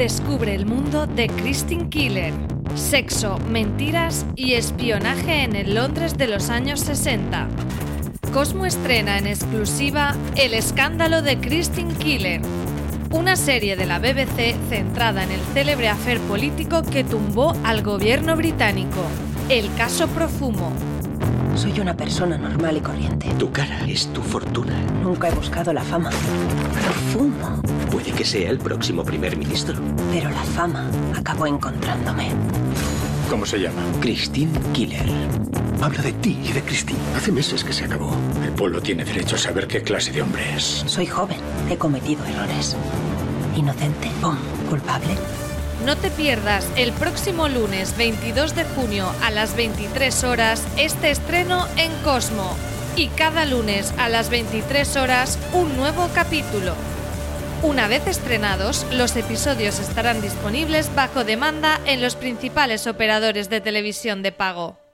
descubre el mundo de Christine Killer. Sexo, mentiras y espionaje en el Londres de los años 60. Cosmo estrena en exclusiva El escándalo de Christine Killer, una serie de la BBC centrada en el célebre afer político que tumbó al gobierno británico, el caso Profumo. Soy una persona normal y corriente. Tu cara es tu fortuna. Nunca he buscado la fama. Profumo. Puede que sea el próximo primer ministro. Pero la fama acabó encontrándome. ¿Cómo se llama? Christine Killer. Habla de ti y de Christine. Hace meses que se acabó. El pueblo tiene derecho a saber qué clase de hombre es. Soy joven. He cometido errores. Inocente. ¡Pum! Culpable. No te pierdas el próximo lunes 22 de junio a las 23 horas este estreno en Cosmo. Y cada lunes a las 23 horas un nuevo capítulo. Una vez estrenados, los episodios estarán disponibles bajo demanda en los principales operadores de televisión de pago.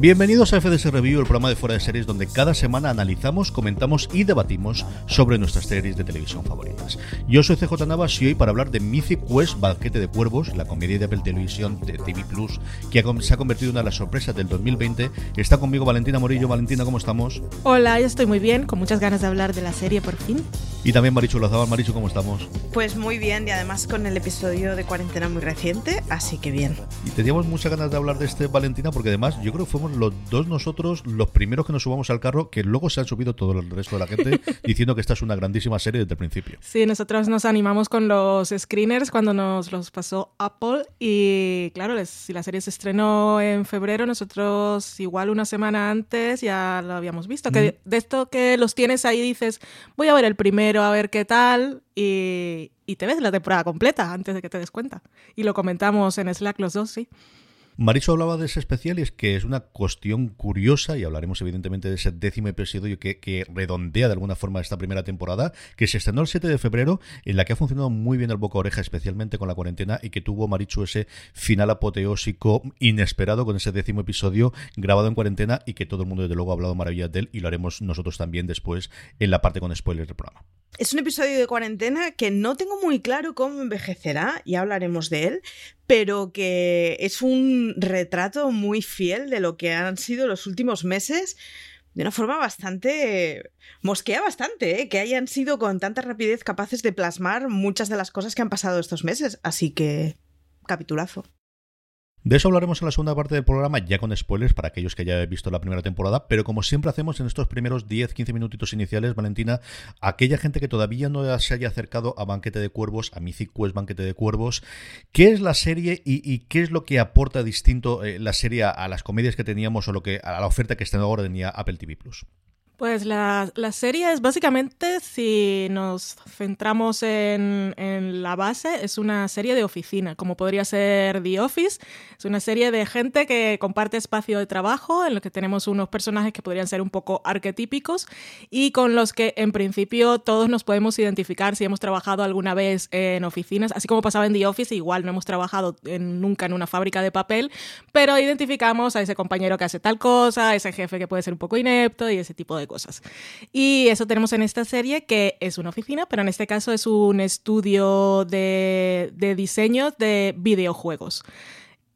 Bienvenidos a FDS Review, el programa de fuera de series donde cada semana analizamos, comentamos y debatimos sobre nuestras series de televisión favoritas. Yo soy CJ Navas y hoy para hablar de Mythic Quest Banquete de Cuervos, la comedia de Apple Televisión de TV Plus, que se ha convertido en una de las sorpresas del 2020. Está conmigo Valentina Morillo. Valentina, ¿cómo estamos? Hola, yo estoy muy bien, con muchas ganas de hablar de la serie por fin. Y también Marichu Lazabal. Marichu, ¿cómo estamos? Pues muy bien y además con el episodio de cuarentena muy reciente, así que bien. Y teníamos muchas ganas de hablar de este Valentina porque además yo creo que fuimos los dos nosotros los primeros que nos subamos al carro que luego se han subido todo el resto de la gente diciendo que esta es una grandísima serie desde el principio. Sí, nosotros nos animamos con los screeners cuando nos los pasó Apple y claro, si la serie se estrenó en febrero, nosotros igual una semana antes ya lo habíamos visto. Que de esto que los tienes ahí dices, voy a ver el primero, a ver qué tal y, y te ves la temporada completa antes de que te des cuenta. Y lo comentamos en Slack los dos, sí. Mariso hablaba de ese especial y es que es una cuestión curiosa y hablaremos evidentemente de ese décimo episodio que, redondea de alguna forma esta primera temporada, que se estrenó el 7 de febrero, en la que ha funcionado muy bien el boca oreja, especialmente con la cuarentena, y que tuvo Marichu ese final apoteósico inesperado con ese décimo episodio grabado en cuarentena y que todo el mundo desde luego ha hablado maravillas de él y lo haremos nosotros también después en la parte con spoilers del programa. Es un episodio de cuarentena que no tengo muy claro cómo envejecerá, y hablaremos de él, pero que es un retrato muy fiel de lo que han sido los últimos meses de una forma bastante... mosquea bastante, ¿eh? que hayan sido con tanta rapidez capaces de plasmar muchas de las cosas que han pasado estos meses. Así que... capitulazo. De eso hablaremos en la segunda parte del programa, ya con spoilers para aquellos que ya hayan visto la primera temporada, pero como siempre hacemos en estos primeros 10-15 minutitos iniciales, Valentina, aquella gente que todavía no se haya acercado a Banquete de Cuervos, a Mythic Quest Banquete de Cuervos, ¿qué es la serie y, qué es lo que aporta distinto eh, la serie a las comedias que teníamos o lo que a la oferta que está ahora tenía Apple TV Plus? Pues la, la, serie es básicamente, si nos centramos en, en, la base, es una serie de oficina, como podría ser The Office. Es una serie de gente que comparte espacio de trabajo, en los que tenemos unos personajes que podrían ser un poco arquetípicos y con los que en principio todos nos podemos identificar si hemos trabajado alguna vez en oficinas, así como pasaba en The Office, igual no hemos trabajado nunca en una fábrica de papel, pero identificamos a ese compañero que hace tal cosa, a ese jefe que puede ser un poco inepto y ese tipo de Y eso tenemos en esta serie, que es una oficina, pero en este caso es un estudio de, de diseño de videojuegos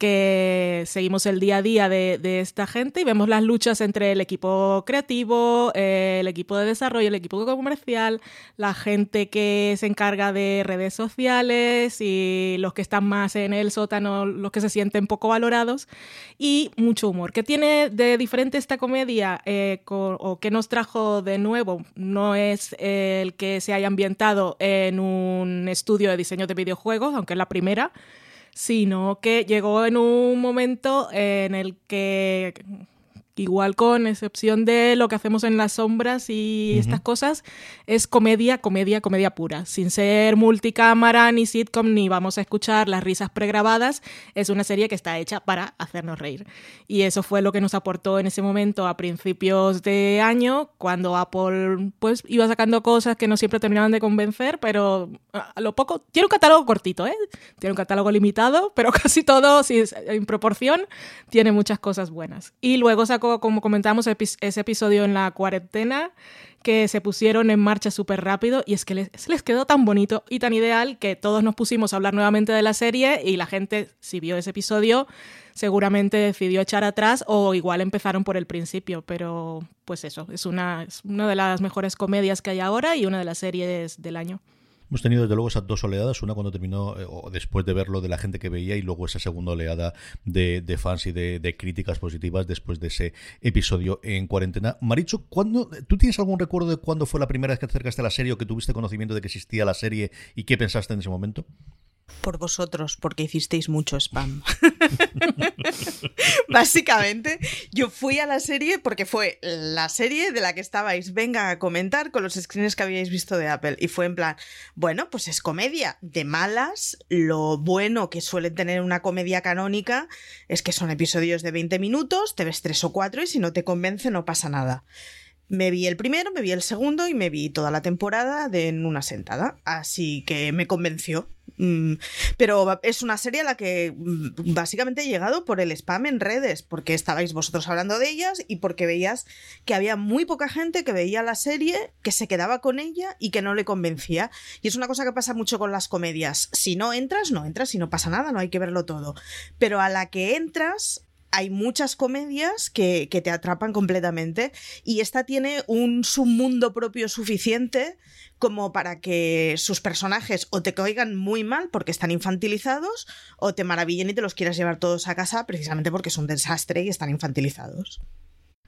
que seguimos el día a día de, de, esta gente y vemos las luchas entre el equipo creativo, eh, el equipo de desarrollo, el equipo comercial, la gente que se encarga de redes sociales y los que están más en el sótano, los que se sienten poco valorados y mucho humor. ¿Qué tiene de diferente esta comedia eh, con, o qué nos trajo de nuevo? No es el que se haya ambientado en un estudio de diseño de videojuegos, aunque es la primera, sino que llegó en un momento en el que igual con excepción de lo que hacemos en las sombras y estas cosas, es comedia, comedia, comedia pura, sin ser multicámara ni sitcom ni vamos a escuchar las risas pregrabadas, es una serie que está hecha para hacernos reír. Y eso fue lo que nos aportó en ese momento a principios de año, cuando Apple pues iba sacando cosas que no siempre terminaban de convencer, pero a lo poco tiene un catálogo cortito, ¿eh? Tiene un catálogo limitado, pero casi todo, si es en proporción, tiene muchas cosas buenas. Y luego sacó como comentamos, ese episodio en la cuarentena que se pusieron en marcha súper rápido y es que les, les quedó tan bonito y tan ideal que todos nos pusimos a hablar nuevamente de la serie y la gente, si vio ese episodio, seguramente decidió echar atrás o igual empezaron por el principio, pero pues eso, es una, es una de las mejores comedias que hay ahora y una de las series del año. Hemos tenido desde luego esas dos oleadas, una cuando terminó, eh, o después de verlo de la gente que veía, y luego esa segunda oleada de, fans y de, críticas positivas después de ese episodio en cuarentena. Maricho, ¿cuándo, ¿tú tienes algún recuerdo de cuándo fue la primera vez que acercaste a la serie o que tuviste conocimiento de que existía la serie y qué pensaste en ese momento? Por vosotros, porque hicisteis mucho spam. Básicamente, yo fui a la serie porque fue la serie de la que estabais, venga a comentar con los screens que habíais visto de Apple. Y fue en plan, bueno, pues es comedia de malas. Lo bueno que suele tener una comedia canónica es que son episodios de 20 minutos, te ves tres o cuatro y si no te convence no pasa nada. Me vi el primero, me vi el segundo y me vi toda la temporada de en una sentada. Así que me convenció. Mm, pero es una serie a la que mm, básicamente he llegado por el spam en redes, porque estabais vosotros hablando de ellas y porque veías que había muy poca gente que veía la serie, que se quedaba con ella y que no le convencía. Y es una cosa que pasa mucho con las comedias. Si no entras, no entras y no pasa nada, no hay que verlo todo. Pero a la que entras, hay muchas comedias que, te atrapan completamente y esta tiene un submundo propio suficiente como para que sus personajes o te caigan muy mal porque están infantilizados o te maravillen y te los quieras llevar todos a casa precisamente porque es un desastre y están infantilizados.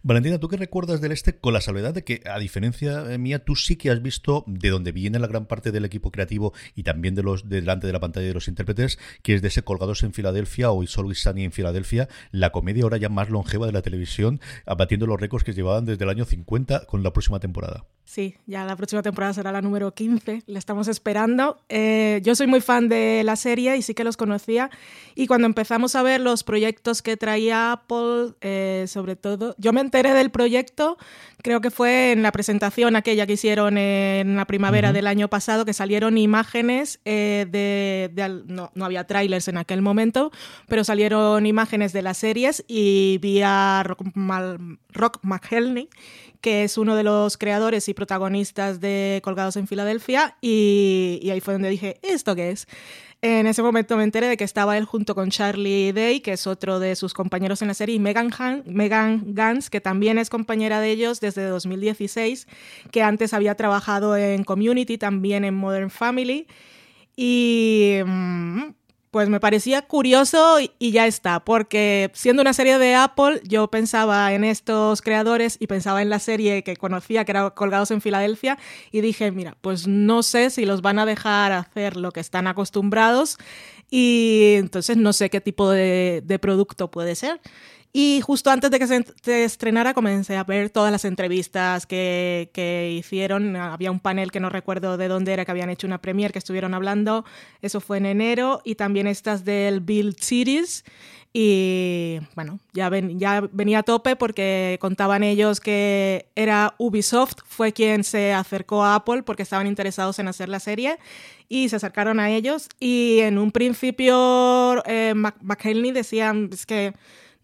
Valentina, ¿tú qué recuerdas del este? Con la salvedad de que, a diferencia mía, tú sí que has visto de donde viene la gran parte del equipo creativo y también de los delante de la pantalla de los intérpretes, que es de ese Colgados en Filadelfia o It's Always Sunny en Filadelfia, la comedia ahora ya más longeva de la televisión, abatiendo los récords que llevaban desde el año 50 con la próxima temporada. Sí, ya la próxima temporada será la número 15, la estamos esperando. Eh, yo soy muy fan de la serie y sí que los conocía. Y cuando empezamos a ver los proyectos que traía Apple, eh, sobre todo, yo me enteré del proyecto, creo que fue en la presentación aquella que hicieron en la primavera del año pasado, que salieron imágenes eh, de... no, no, había trailers en aquel momento, pero salieron imágenes de las series y vi a Rock, Rock McHelney que es uno de los creadores y protagonistas de Colgados en Filadelfia, y, ahí fue donde dije, ¿esto qué es? En ese momento me enteré de que estaba él junto con Charlie Day, que es otro de sus compañeros en la serie, y Megan, Megan Gans, que también es compañera de ellos desde 2016, que antes había trabajado en Community, también en Modern Family. Y mm, pues me parecía curioso y, ya está, porque siendo una serie de Apple, yo pensaba en estos creadores y pensaba en la serie que conocía, que era Colgados en Filadelfia, y dije, mira, pues no sé si los van a dejar hacer lo que están acostumbrados y entonces no sé qué tipo de, de producto puede ser. Y justo antes de que se estrenara comencé a ver todas las entrevistas que, que, hicieron. Había un panel que no recuerdo de dónde era, que habían hecho una premiere, que estuvieron hablando. Eso fue en enero. Y también estas del Build Series. Y bueno, ya, ven, ya venía a tope porque contaban ellos que era Ubisoft, fue quien se acercó a Apple porque estaban interesados en hacer la serie y se acercaron a ellos. Y en un principio eh, decían, es que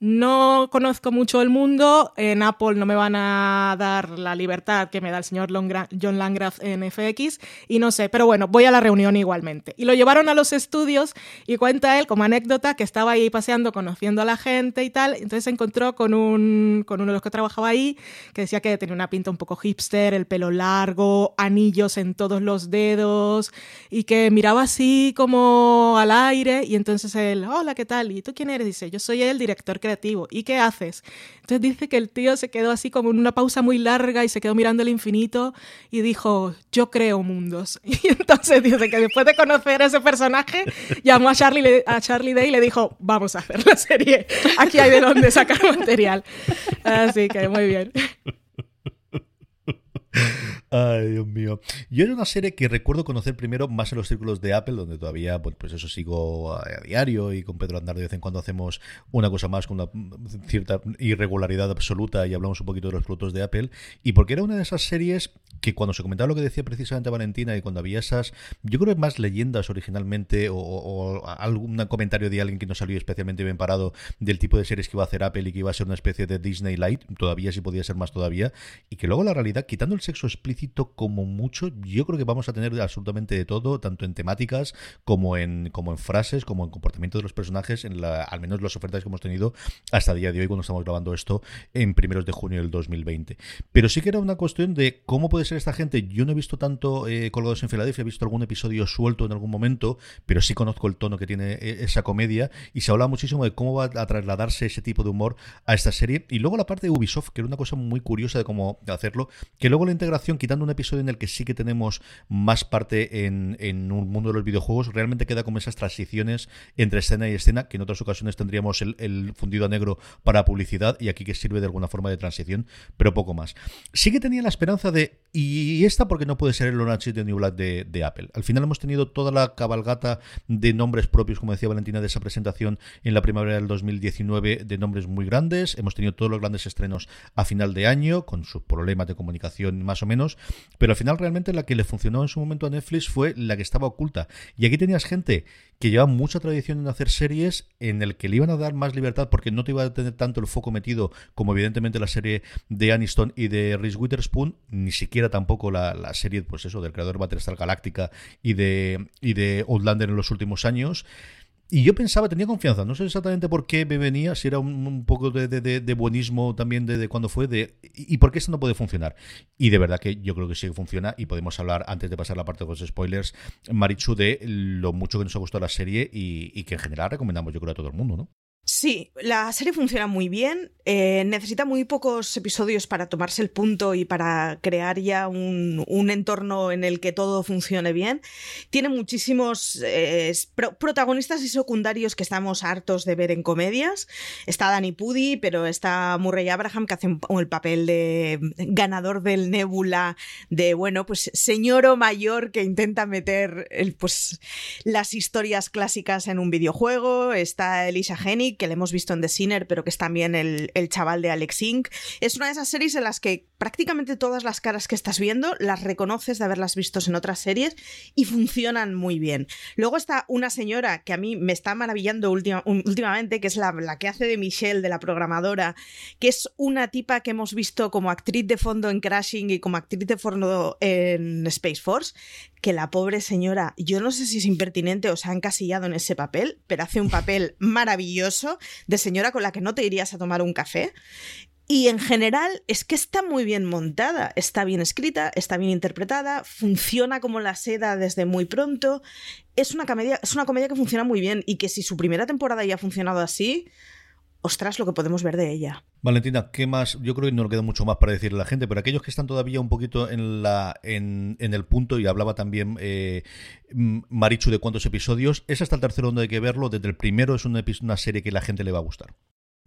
no conozco mucho el mundo, en Apple no me van a dar la libertad que me da el señor John Landgraf en FX y no sé, pero bueno, voy a la reunión igualmente. Y lo llevaron a los estudios y cuenta él como anécdota que estaba ahí paseando, conociendo a la gente y tal, entonces se encontró con, un, con uno de los que trabajaba ahí que decía que tenía una pinta un poco hipster, el pelo largo, anillos en todos los dedos y que miraba así como al aire y entonces él, hola, ¿qué tal? ¿Y tú quién eres? Dice, yo soy el director creativo creativo. ¿Y qué haces? Entonces dice que el tío se quedó así como en una pausa muy larga y se quedó mirando el infinito y dijo, yo creo mundos. Y entonces dice que después de conocer a ese personaje, llamó a Charlie, a Charlie Day y le dijo, vamos a hacer la serie. Aquí hay de dónde sacar material. Así que muy bien. Ay, Dios mío. Yo era una serie que recuerdo conocer primero más en los círculos de Apple, donde todavía, pues, eso sigo a, diario y con Pedro Andar de vez en cuando hacemos una cosa más con una cierta irregularidad absoluta y hablamos un poquito de los productos de Apple. Y porque era una de esas series que cuando se comentaba lo que decía precisamente Valentina y cuando había esas, yo creo que más leyendas originalmente o, algún comentario de alguien que no salió especialmente bien parado del tipo de series que iba a hacer Apple y que iba a ser una especie de Disney Light, todavía sí podía ser más todavía, y que luego la realidad, quitando el sexo explícito, como mucho. Yo creo que vamos a tener absolutamente de todo, tanto en temáticas como en, como en frases, como en comportamiento de los personajes, en la, al menos las ofertas que hemos tenido hasta el día de hoy cuando estamos grabando esto en primeros de junio del 2020. Pero sí que era una cuestión de cómo puede ser esta gente. Yo no he visto tanto eh, Colgados en Filadelfia, he visto algún episodio suelto en algún momento, pero sí conozco el tono que tiene eh, esa comedia y se habla muchísimo de cómo va a trasladarse ese tipo de humor a esta serie. Y luego la parte de Ubisoft, que era una cosa muy curiosa de cómo hacerlo, que luego la integración, quitando un episodio en el que sí que tenemos más parte en, un mundo de los videojuegos, realmente queda como esas transiciones entre escena y escena, que en otras ocasiones tendríamos el, fundido a negro para publicidad y aquí que sirve de alguna forma de transición, pero poco más. Sí que tenía la esperanza de, y esta porque no puede ser el Orange de New Black de, de Apple. Al final hemos tenido toda la cabalgata de nombres propios, como decía Valentina, de esa presentación en la primavera del 2019, de nombres muy grandes. Hemos tenido todos los grandes estrenos a final de año, con sus problemas de comunicación más o menos, pero al final realmente la que le funcionó en su momento a Netflix fue la que estaba oculta. Y aquí tenías gente que lleva mucha tradición en hacer series en el que le iban a dar más libertad porque no te iba a tener tanto el foco metido como evidentemente la serie de Aniston y de Reese Witherspoon, ni siquiera tampoco la, serie, pues eso, del creador Battlestar Galactica y de, y de Outlander en los últimos años. Y yo pensaba, tenía confianza, no sé exactamente por qué me venía, si era un, poco de, buenismo también de, cuando fue, de y por qué esto no puede funcionar. Y de verdad que yo creo que sí que funciona y podemos hablar, antes de pasar la parte de los spoilers, Marichu, de lo mucho que nos ha gustado la serie y, y que en general recomendamos yo creo a todo el mundo, ¿no? Sí, la serie funciona muy bien, eh, necesita muy pocos episodios para tomarse el punto y para crear ya un, entorno en el que todo funcione bien. Tiene muchísimos eh, protagonistas y secundarios que estamos hartos de ver en comedias. Está Danny Pudi, pero está Murray Abraham que hace el papel de ganador del Nebula, de bueno, pues señor o mayor que intenta meter pues, las historias clásicas en un videojuego. Está Elisa Hennig que le hemos visto en The Sinner, pero que es también el, chaval de Alex Inc. Es una de esas series en las que prácticamente todas las caras que estás viendo las reconoces de haberlas visto en otras series y funcionan muy bien. Luego está una señora que a mí me está maravillando últimamente, que es la, la que hace de Michelle, de la programadora, que es una tipa que hemos visto como actriz de fondo en Crashing y como actriz de fondo en Space Force, que la pobre señora, yo no sé si es impertinente o se ha encasillado en ese papel, pero hace un papel maravilloso de señora con la que no te irías a tomar un café. Y en general es que está muy bien montada, está bien escrita, está bien interpretada, funciona como la seda desde muy pronto. Es una comedia, es una comedia que funciona muy bien y que si su primera temporada ya ha funcionado así, ostras, lo que podemos ver de ella. Valentina, ¿qué más? Yo creo que no queda mucho más para decirle a la gente, pero aquellos que están todavía un poquito en, el punto, y hablaba también eh, Marichu de cuántos episodios, es hasta el tercero donde hay que verlo, desde el primero es una, una serie que la gente le va a gustar.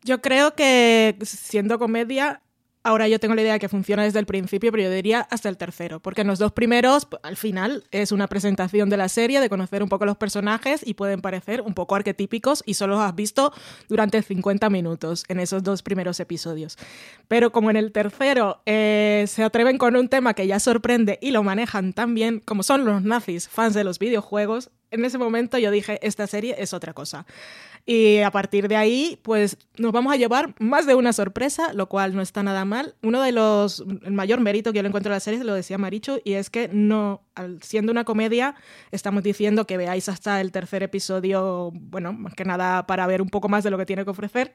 Yo creo que siendo comedia Ahora yo tengo la idea de que funciona desde el principio, pero yo diría hasta el tercero, porque en los dos primeros, al final, es una presentación de la serie, de conocer un poco los personajes y pueden parecer un poco arquetípicos y solo los has visto durante 50 minutos en esos dos primeros episodios. Pero como en el tercero eh, se atreven con un tema que ya sorprende y lo manejan tan bien como son los nazis, fans de los videojuegos, en ese momento yo dije, esta serie es otra cosa. Y a partir de ahí, pues nos vamos a llevar más de una sorpresa, lo cual no está nada mal. Uno de los, el mayor mérito que yo le encuentro a la serie, lo decía Maricho, y es que no, siendo una comedia, estamos diciendo que veáis hasta el tercer episodio, bueno, más que nada para ver un poco más de lo que tiene que ofrecer,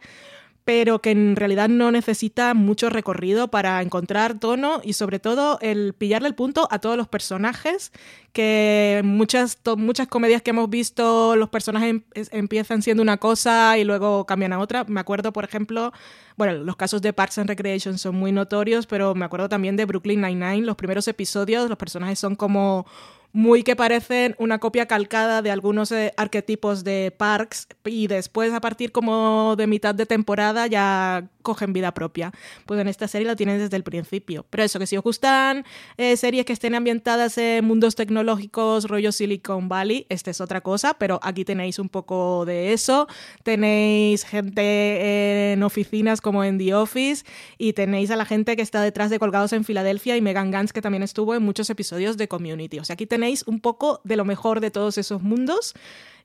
pero que en realidad no necesita mucho recorrido para encontrar tono y sobre todo el pillarle el punto a todos los personajes, que muchas, muchas comedias que hemos visto los personajes em, empiezan siendo una cosa y luego cambian a otra. Me acuerdo, por ejemplo, bueno, los casos de Parks and Recreation son muy notorios, pero me acuerdo también de Brooklyn Nine-Nine, los primeros episodios, los personajes son como muy que parecen una copia calcada de algunos eh, arquetipos de Parks y después a partir como de mitad de temporada ya cogen vida propia. Pues en esta serie lo tienen desde el principio. Pero eso, que si os gustan eh, series que estén ambientadas en mundos tecnológicos, rollo Silicon Valley, esta es otra cosa, pero aquí tenéis un poco de eso. Tenéis gente en oficinas como en The Office y tenéis a la gente que está detrás de Colgados en Filadelfia y Megan Gantz que también estuvo en muchos episodios de Community. O sea, aquí tenéis un poco de lo mejor de todos esos mundos.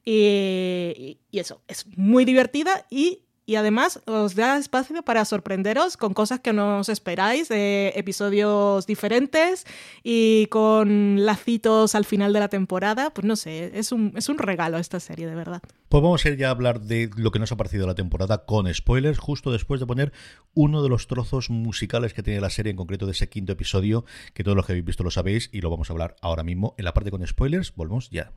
y, eso, es muy divertida y y además os da espacio para sorprenderos con cosas que no os esperáis, de episodios diferentes y con lacitos al final de la temporada. Pues no sé, es un, es un regalo esta serie, de verdad. Pues vamos a ir ya a hablar de lo que nos ha parecido la temporada con spoilers, justo después de poner uno de los trozos musicales que tiene la serie, en concreto de ese quinto episodio, que todos los que habéis visto lo sabéis, y lo vamos a hablar ahora mismo en la parte con spoilers. Volvemos ya.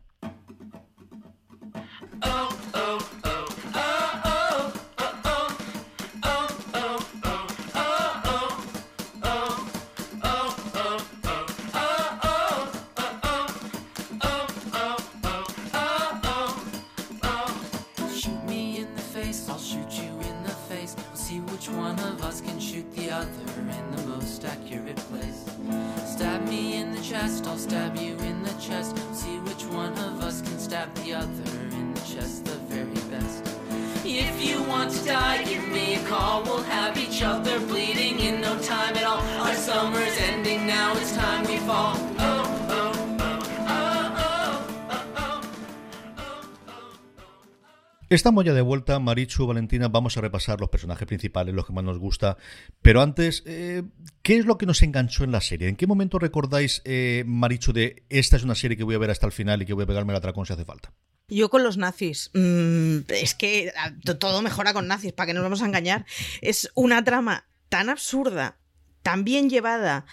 Estamos ya de vuelta, Marichu, Valentina, vamos a repasar los personajes principales, los que más nos gusta. Pero antes, eh, ¿qué es lo que nos enganchó en la serie? ¿En qué momento recordáis, eh, Marichu, de esta es una serie que voy a ver hasta el final y que voy a pegarme la tracón si hace falta? Yo con los nazis. Mm, es que todo mejora con nazis, para que no nos vamos a engañar. Es una trama tan absurda, tan bien llevada,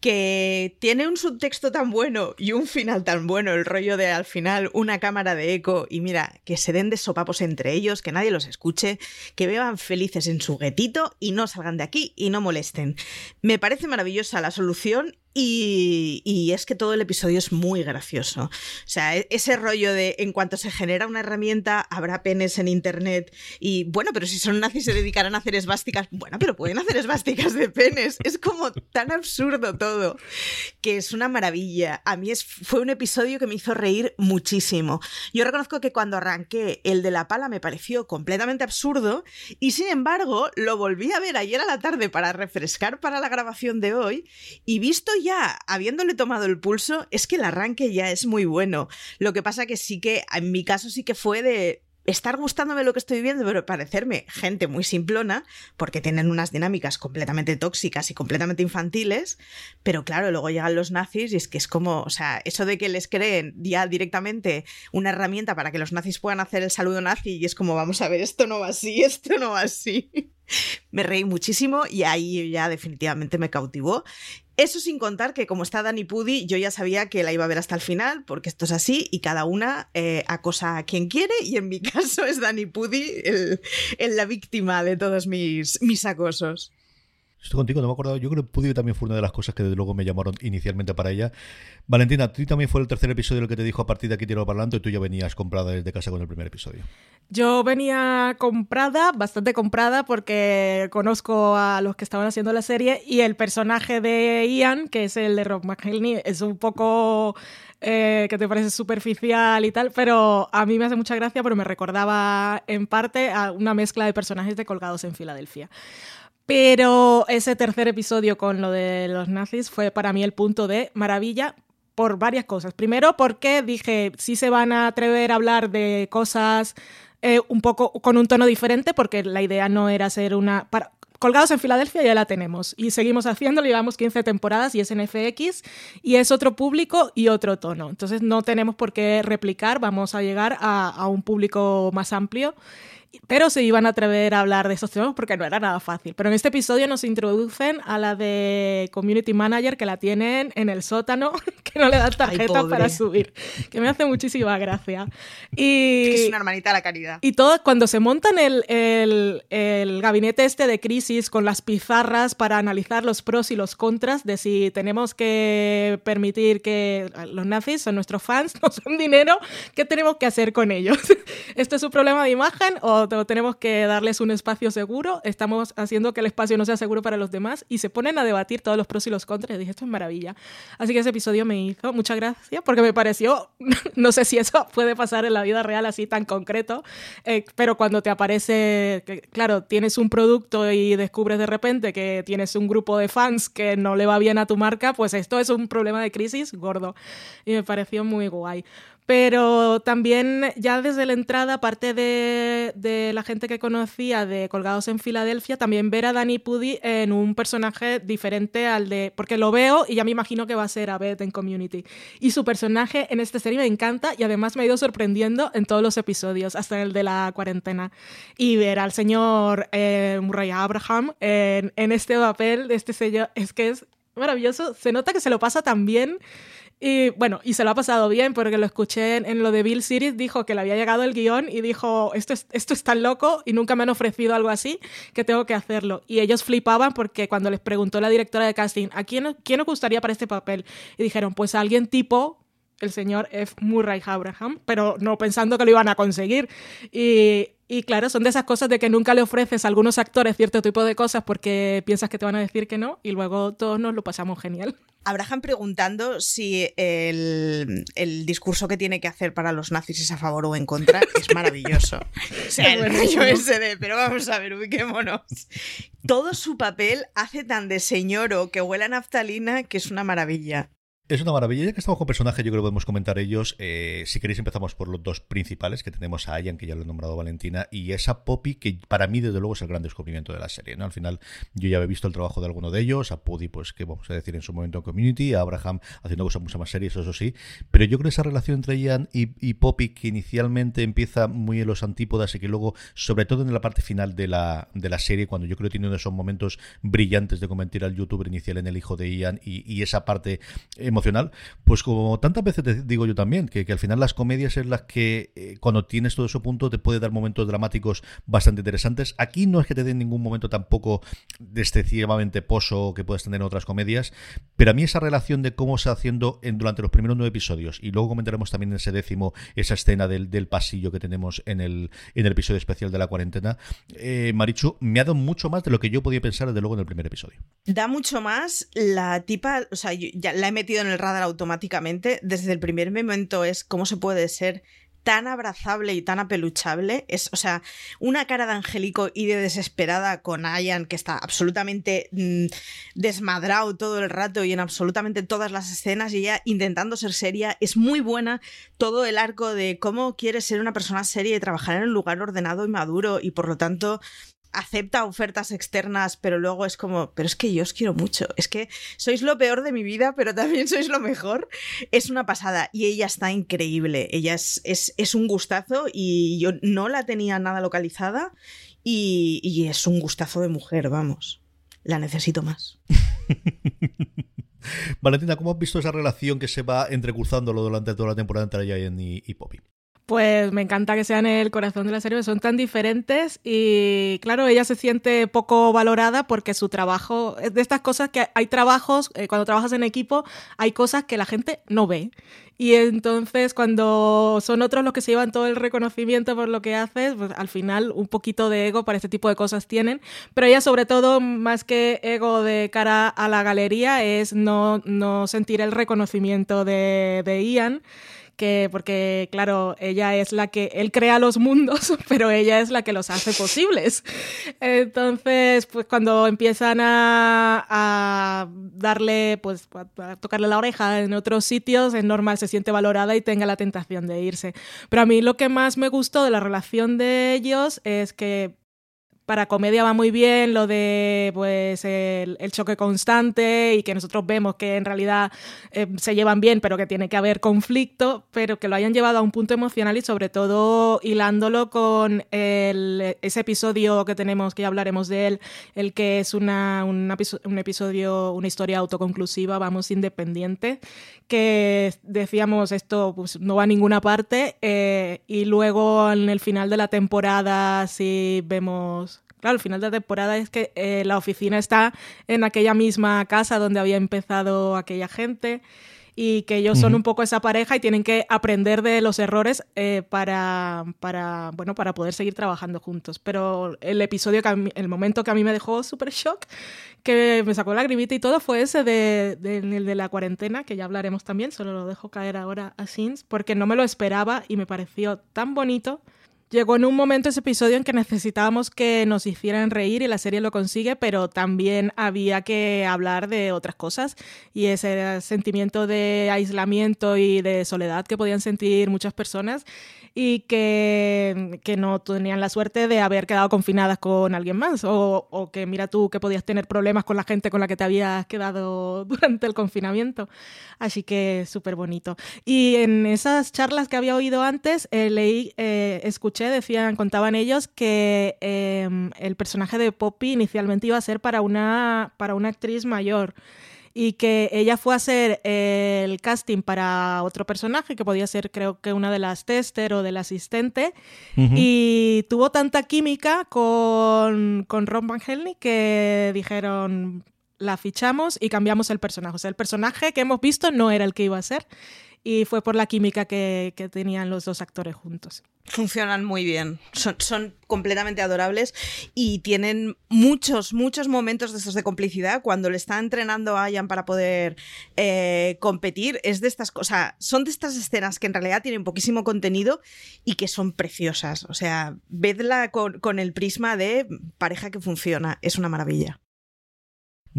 que tiene un subtexto tan bueno y un final tan bueno, el rollo de al final una cámara de eco y mira, que se den de sopapos entre ellos, que nadie los escuche, que beban felices en su guetito y no salgan de aquí y no molesten. Me parece maravillosa la solución y, es que todo el episodio es muy gracioso. O sea, e, ese rollo de en cuanto se genera una herramienta, habrá penes en internet. Y bueno, pero si son nazis se dedicarán a hacer esvásticas. Bueno, pero pueden hacer esvásticas de penes. Es como tan absurdo todo que es una maravilla. A mí es, fue un episodio que me hizo reír muchísimo. Yo reconozco que cuando arranqué el de la pala me pareció completamente absurdo y sin embargo lo volví a ver ayer a la tarde para refrescar para la grabación de hoy y visto ya, habiéndole tomado el pulso, es que el arranque ya es muy bueno. Lo que pasa que sí que, en mi caso sí que fue de estar gustándome lo que estoy viendo, pero parecerme gente muy simplona, porque tienen unas dinámicas completamente tóxicas y completamente infantiles, pero claro, luego llegan los nazis y es que es como, o sea, eso de que les creen ya directamente una herramienta para que los nazis puedan hacer el saludo nazi y es como, vamos a ver, esto no va así, esto no va así. me reí muchísimo y ahí ya definitivamente me cautivó eso sin contar que como está Dani Pudi, yo ya sabía que la iba a ver hasta el final, porque esto es así y cada una eh, acosa a quien quiere y en mi caso es Dani Pudi el, la víctima de todos mis, mis acosos. Estoy contigo, no me acuerdo. Yo creo que Pudio también fue una de las cosas que desde luego me llamaron inicialmente para ella. Valentina, tú también fue el tercer episodio el que te dijo a partir de aquí tiro parlando y tú ya venías comprada desde casa con el primer episodio. Yo venía comprada, bastante comprada, porque conozco a los que estaban haciendo la serie y el personaje de Ian, que es el de Rob McElhenney, es un poco eh, que te parece superficial y tal, pero a mí me hace mucha gracia, pero me recordaba en parte a una mezcla de personajes de Colgados en Filadelfia. Pero ese tercer episodio con lo de los nazis fue para mí el punto de maravilla por varias cosas. Primero porque dije, sí se van a atrever a hablar de cosas eh, un poco con un tono diferente, porque la idea no era ser una... Colgados en Filadelfia ya la tenemos y seguimos haciéndolo, llevamos 15 temporadas y es en FX y es otro público y otro tono. Entonces no tenemos por qué replicar, vamos a llegar a un público más amplio pero se iban a atrever a hablar de esos temas porque no era nada fácil. Pero en este episodio nos introducen a la de Community Manager que la tienen en el sótano, que no le dan tarjeta para subir, que me hace muchísima gracia. Y, es, una hermanita la caridad. Y todo, cuando se montan el, el, el gabinete este de crisis con las pizarras para analizar los pros y los contras de si tenemos que permitir que los nazis son nuestros fans, nos son dinero, ¿qué tenemos que hacer con ellos? ¿Esto es un problema de imagen o tenemos que darles un espacio seguro? ¿Estamos haciendo que el espacio no sea seguro para los demás? Y se ponen a debatir todos los pros y los contras. Y dije, esto es maravilla. Así que ese episodio me hizo muchas gracias porque me pareció, no sé si eso puede pasar en la vida real así tan concreto, eh, pero cuando te aparece, claro, tienes un producto y descubres de repente que tienes un grupo de fans que no le va bien a tu marca, pues esto es un problema de crisis gordo. Y me pareció muy guay. Pero también ya desde la entrada, aparte de, la gente que conocía de Colgados en Filadelfia, también ver a Danny Pudi en un personaje diferente al de... Porque lo veo y ya me imagino que va a ser a Beth en Community. Y su personaje en esta serie me encanta y además me ha ido sorprendiendo en todos los episodios, hasta el de la cuarentena. Y ver al señor eh, Murray Abraham en, este papel de este sello es que es maravilloso. Se nota que se lo pasa tan bien y bueno, y se lo ha pasado bien porque lo escuché en, lo de Bill Series, dijo que le había llegado el guion y dijo, esto es, esto es tan loco y nunca me han ofrecido algo así que tengo que hacerlo. Y ellos flipaban porque cuando les preguntó la directora de casting, ¿a quién, quién os gustaría para este papel? Y dijeron, pues a alguien tipo el señor F. Murray Abraham, pero no pensando que lo iban a conseguir. Y, y, claro, son de esas cosas de que nunca le ofreces a algunos actores cierto tipo de cosas porque piensas que te van a decir que no y luego todos nos lo pasamos genial. Abraham preguntando si el, el, discurso que tiene que hacer para los nazis es a favor o en contra es maravilloso. o sea, el rollo ese de, pero vamos a ver, ubiquémonos. Todo su papel hace tan de señoro que huele a naftalina que es una maravilla. Es una maravilla. Ya que estamos con personajes, yo creo que podemos comentar ellos. Eh, si queréis, empezamos por los dos principales, que tenemos a Ian, que ya lo he nombrado Valentina, y esa Poppy, que para mí, desde luego, es el gran descubrimiento de la serie. ¿no? Al final, yo ya he visto el trabajo de alguno de ellos, a Puddy, pues, que vamos a decir en su momento en Community, a Abraham haciendo cosas mucho más serias, eso sí. Pero yo creo que esa relación entre Ian y, Poppy, que inicialmente empieza muy en los antípodas y que luego, sobre todo en la parte final de la, de la serie, cuando yo creo que tiene uno de esos momentos brillantes de convertir al youtuber inicial en el hijo de Ian y, y esa parte emocional, pues como tantas veces te digo yo también, que, al final las comedias es las que eh, cuando tienes todo ese punto te puede dar momentos dramáticos bastante interesantes. Aquí no es que te den ningún momento tampoco excesivamente poso que puedas tener en otras comedias, pero a mí esa relación de cómo se haciendo en, durante los primeros nueve episodios, y luego comentaremos también en ese décimo esa escena del, del pasillo que tenemos en el, en el episodio especial de la cuarentena, eh, Marichu, me ha dado mucho más de lo que yo podía pensar desde luego en el primer episodio. Da mucho más la tipa, o sea, ya la he metido en el radar automáticamente desde el primer momento es cómo se puede ser tan abrazable y tan apeluchable. Es, o sea, una cara de angélico y de desesperada con Ayan, que está absolutamente mm, desmadrado todo el rato y en absolutamente todas las escenas, y ella intentando ser seria. Es muy buena todo el arco de cómo quiere ser una persona seria y trabajar en un lugar ordenado y maduro, y por lo tanto acepta ofertas externas, pero luego es como, pero es que yo os quiero mucho, es que sois lo peor de mi vida, pero también sois lo mejor. Es una pasada y ella está increíble, ella es, es, un gustazo y yo no la tenía nada localizada y, y es un gustazo de mujer, vamos, la necesito más. Valentina, ¿cómo has visto esa relación que se va entrecruzándolo durante toda la temporada entre Jayen y, y Poppy? Pues me encanta que sean el corazón de la serie, son tan diferentes y claro, ella se siente poco valorada porque su trabajo, es de estas cosas que hay trabajos, eh, cuando trabajas en equipo, hay cosas que la gente no ve. Y entonces cuando son otros los que se llevan todo el reconocimiento por lo que haces, pues al final un poquito de ego para este tipo de cosas tienen. Pero ella sobre todo, más que ego de cara a la galería, es no, no sentir el reconocimiento de, de Ian que porque claro, ella es la que él crea los mundos, pero ella es la que los hace posibles. Entonces, pues cuando empiezan a, a darle, pues a tocarle la oreja en otros sitios, es normal, se siente valorada y tenga la tentación de irse. Pero a mí lo que más me gustó de la relación de ellos es que para comedia va muy bien lo de pues el, choque constante y que nosotros vemos que en realidad eh, se llevan bien, pero que tiene que haber conflicto, pero que lo hayan llevado a un punto emocional y sobre todo hilándolo con ese episodio que tenemos, que ya hablaremos de él, el que es una, un episodio, una historia autoconclusiva, vamos, independiente, que decíamos esto pues, no va a ninguna parte eh, y luego en el final de la temporada si vemos claro, el final de temporada es que eh, la oficina está en aquella misma casa donde había empezado aquella gente y que ellos son un poco esa pareja y tienen que aprender de los errores eh, para, para, bueno, para poder seguir trabajando juntos. Pero el episodio, que el momento que a mí me dejó súper shock, que me sacó la lagrimita y todo, fue ese de, de, de, la cuarentena, que ya hablaremos también, solo lo dejo caer ahora a Sins, porque no me lo esperaba y me pareció tan bonito. Llegó en un momento ese episodio en que necesitábamos que nos hicieran reír y la serie lo consigue, pero también había que hablar de otras cosas y ese sentimiento de aislamiento y de soledad que podían sentir muchas personas y que, que, no tenían la suerte de haber quedado confinadas con alguien más o, o, que mira tú que podías tener problemas con la gente con la que te habías quedado durante el confinamiento. Así que súper bonito. Y en esas charlas que había oído antes, eh, leí, eh, escuché, decían, contaban ellos que eh, el personaje de Poppy inicialmente iba a ser para una, para una actriz mayor y que ella fue a hacer el casting para otro personaje, que podía ser creo que una de las tester o del asistente, y tuvo tanta química con, con Ron Van Helny que dijeron, la fichamos y cambiamos el personaje. O sea, el personaje que hemos visto no era el que iba a ser y fue por la química que, tenían los dos actores juntos. Funcionan muy bien, son, completamente adorables y tienen muchos, muchos momentos de estos de complicidad. Cuando le está entrenando a Ian para poder eh, competir, es de estas cosas, son de estas escenas que en realidad tienen poquísimo contenido y que son preciosas. O sea, vedla con el prisma de pareja que funciona, es una maravilla.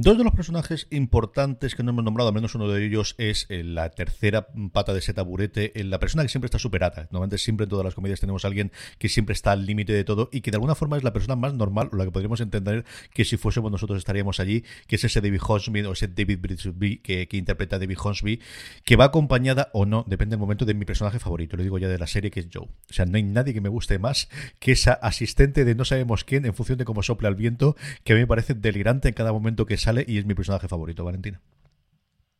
Dos de los personajes importantes que no hemos nombrado, al menos uno de ellos, es eh, la tercera pata de ese taburete, eh, la persona que siempre está superada. Normalmente siempre en todas las comedias tenemos a alguien que siempre está al límite de todo y que de alguna forma es la persona más normal, o la que podríamos entender que si fuésemos nosotros estaríamos allí, que es ese David Hornsby o ese David Brisby que, que, interpreta a David Hornsby, que va acompañada o no, depende del momento, de mi personaje favorito, lo digo ya de la serie, que es Joe. O sea, no hay nadie que me guste más que esa asistente de no sabemos quién en función de cómo sopla el viento, que a mí me parece delirante en cada momento que sale y es mi personaje favorito, Valentina.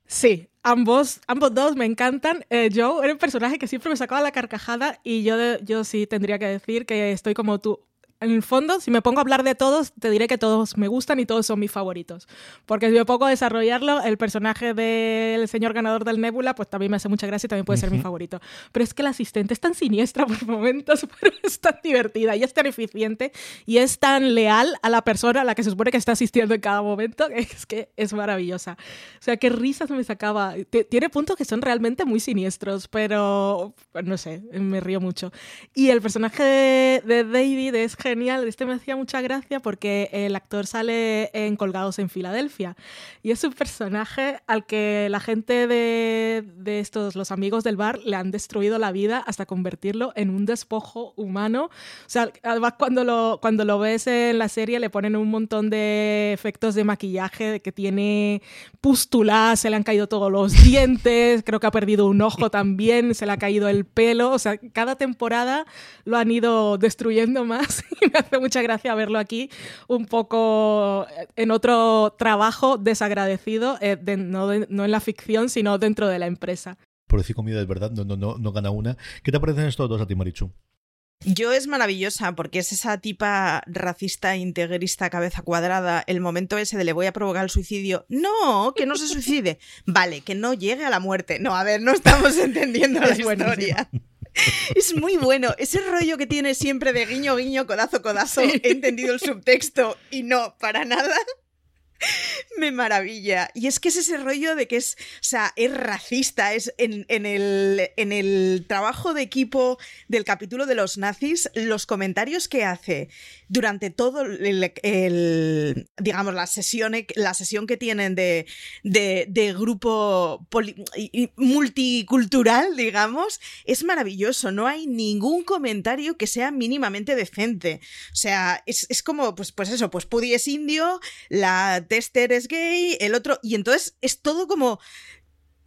Sí, ambos, ambos dos me encantan. Eh, Joe era un personaje que siempre me sacaba la carcajada y yo, yo sí tendría que decir que estoy como tú en el fondo, si me pongo a hablar de todos, te diré que todos me gustan y todos son mis favoritos. Porque si me pongo a desarrollarlo, el personaje del señor ganador del Nebula, pues también me hace mucha gracia y también puede ser mi favorito. Pero es que la asistente es tan siniestra por momentos, pero es tan divertida y es tan eficiente y es tan leal a la persona a la que se supone que está asistiendo en cada momento, que es que es maravillosa. O sea, qué risas me sacaba. tiene puntos que son realmente muy siniestros, pero no sé, me río mucho. Y el personaje de, de David es genial. Este me hacía mucha gracia porque el actor sale en Colgados en Filadelfia y es un personaje al que la gente de, de estos, los amigos del bar, le han destruido la vida hasta convertirlo en un despojo humano. O sea, además cuando lo, cuando lo ves en la serie le ponen un montón de efectos de maquillaje que tiene pústulas, se le han caído todos los dientes, creo que ha perdido un ojo también, se le ha caído el pelo. O sea, cada temporada lo han ido destruyendo más y me hace mucha gracia verlo aquí un poco en otro trabajo desagradecido, eh, no, en la ficción, sino dentro de la empresa. Por decir comida es verdad, no, no, no, no gana una. ¿Qué te parecen estos dos a ti, Marichu? Yo es maravillosa porque es esa tipa racista, integrista, cabeza cuadrada, el momento ese de le voy a provocar el suicidio. No, que no se suicide. Vale, que no llegue a la muerte. No, a ver, no estamos entendiendo la historia. Es muy bueno. Ese rollo que tiene siempre de guiño, guiño, codazo, codazo. He entendido el subtexto y no, para nada. me maravilla. Y es que es ese rollo de que es, o sea, es racista, es en, el, en el trabajo de equipo del capítulo de los nazis, los comentarios que hace durante todo el, digamos, la sesión, la sesión que tienen de, de, grupo multicultural, digamos, es maravilloso. No hay ningún comentario que sea mínimamente decente. O sea, es, es como, pues, pues eso, pues Pudi es indio, la tester es gay, el otro. Y entonces es todo como.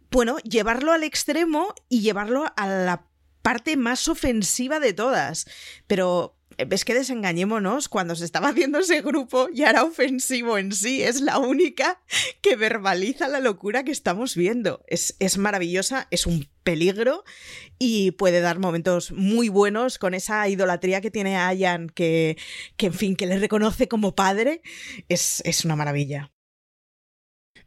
Bueno, llevarlo al extremo y llevarlo a la parte más ofensiva de todas. Pero ves que desengañémonos, cuando se estaba haciendo ese grupo ya era ofensivo en sí, es la única que verbaliza la locura que estamos viendo. Es, es maravillosa, es un peligro y puede dar momentos muy buenos con esa idolatría que tiene Ayan, que, que en fin, que le reconoce como padre, es, es una maravilla.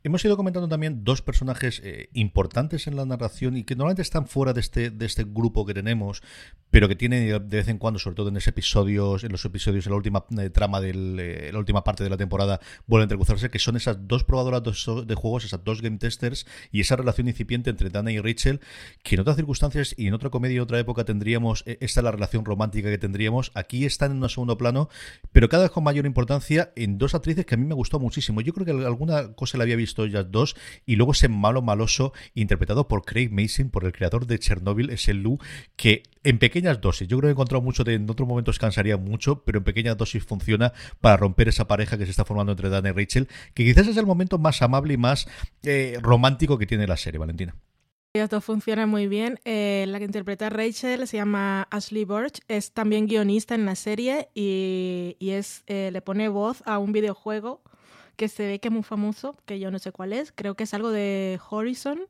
Hemos ido comentando también dos personajes eh, importantes en la narración y que normalmente están fuera de este, de este grupo que tenemos, pero que tienen de vez en cuando, sobre todo en ese episodios, en los episodios, en la última eh, trama de eh, la última parte de la temporada, vuelven a entrecruzarse, que son esas dos probadoras de juegos, esas dos game testers y esa relación incipiente entre Dana y Rachel, que en otras circunstancias y en otra comedia y otra época tendríamos, esta es la relación romántica que tendríamos, aquí están en un segundo plano, pero cada vez con mayor importancia en dos actrices que a mí me gustó muchísimo. Yo creo que alguna cosa la había visto dos. Y luego ese malo maloso interpretado por Craig Mason, por el creador de Chernobyl, ese Lou, que en pequeñas dosis, yo creo que he encontrado mucho, de, en otros momentos cansaría mucho, pero en pequeñas dosis funciona para romper esa pareja que se está formando entre Dan y Rachel, que quizás es el momento más amable y más eh, romántico que tiene la serie, Valentina. Esto funciona muy bien. Eh, la que interpreta a Rachel se llama Ashley Burch, es también guionista en la serie y, es, eh, le pone voz a un videojuego que se ve que es muy famoso, que yo no sé cuál es, creo que es algo de Horizon,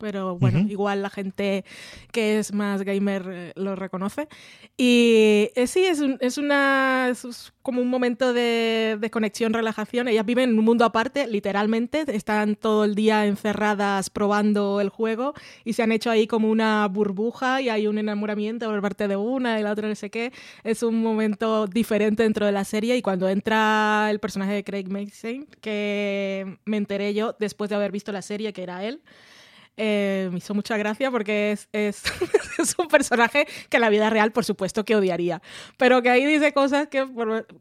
pero bueno, igual la gente que es más gamer eh, lo reconoce. Y eh, sí, es, es una, es como un momento de, de, conexión, relajación. Ellas viven en un mundo aparte, literalmente, están todo el día encerradas probando el juego y se han hecho ahí como una burbuja y hay un enamoramiento por parte de una y la otra no sé qué. Es un momento diferente dentro de la serie y cuando entra el personaje de Craig Mason, que me enteré yo después de haber visto la serie que era él, eh, me hizo mucha gracia porque es, es, es, un personaje que en la vida real, por supuesto, que odiaría. Pero que ahí dice cosas que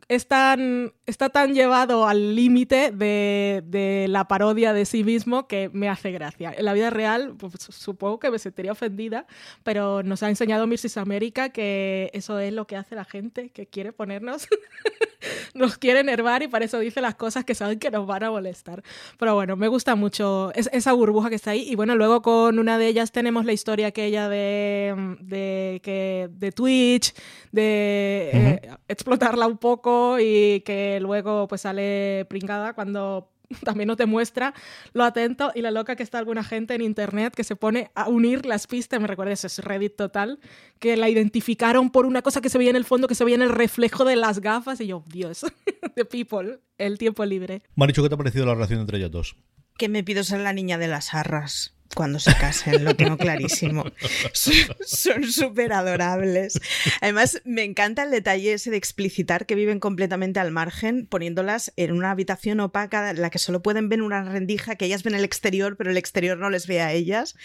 es tan, está tan llevado al límite de, de, la parodia de sí mismo que me hace gracia. En la vida real, pues, supongo que me sentiría ofendida, pero nos ha enseñado Mrs. América que eso es lo que hace la gente que quiere ponernos, nos quiere enervar y para eso dice las cosas que saben que nos van a molestar. Pero bueno, me gusta mucho esa burbuja que está ahí y bueno, luego con una de ellas tenemos la historia aquella de, de, que, de Twitch, de eh, explotarla un poco y que luego pues sale pringada cuando también no te muestra lo atento y la loca que está alguna gente en internet que se pone a unir las pistas, me recuerda ese es Reddit total, que la identificaron por una cosa que se veía en el fondo, que se veía en el reflejo de las gafas y yo, Dios, the people, el tiempo libre. Maricho, ¿qué te ha parecido la relación entre ellos dos? Que me pido ser la niña de las arras cuando se casen, lo tengo clarísimo. Son súper adorables. Además, me encanta el detalle ese de explicitar que viven completamente al margen, poniéndolas en una habitación opaca, en la que solo pueden ver una rendija, que ellas ven el exterior, pero el exterior no les ve a ellas.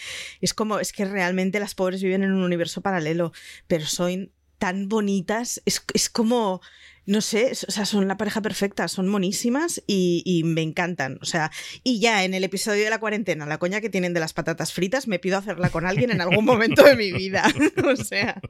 Es como, es que realmente las pobres viven en un universo paralelo, pero son tan bonitas, es, es como no sé, o sea, son la pareja perfecta, son monísimas y, me encantan. O sea, y ya en el episodio de la cuarentena, la coña que tienen de las patatas fritas, me pido hacerla con alguien en algún momento de mi vida. o sea.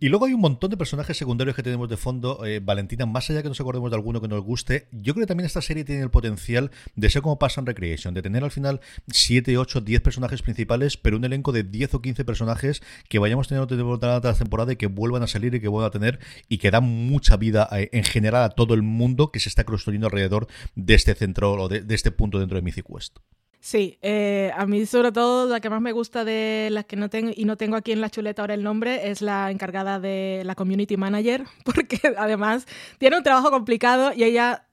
Y luego hay un montón de personajes secundarios que tenemos de fondo. Eh, Valentina, más allá que nos acordemos de alguno que nos guste, yo creo que también esta serie tiene el potencial de ser como pasa en Recreation, de tener al final 7, 8, 10 personajes principales, pero un elenco de 10 o 15 personajes que vayamos teniendo temporada tras temporada y que vuelvan a salir y que vuelvan a tener y que dan mucha vida eh, en general a todo el mundo que se está construyendo alrededor de este centro o de, de este punto dentro de Mythic Quest. Sí, eh, a mí sobre todo la que más me gusta de las que no tengo y no tengo aquí en la chuleta ahora el nombre es la encargada de la community manager, porque además tiene un trabajo complicado y ella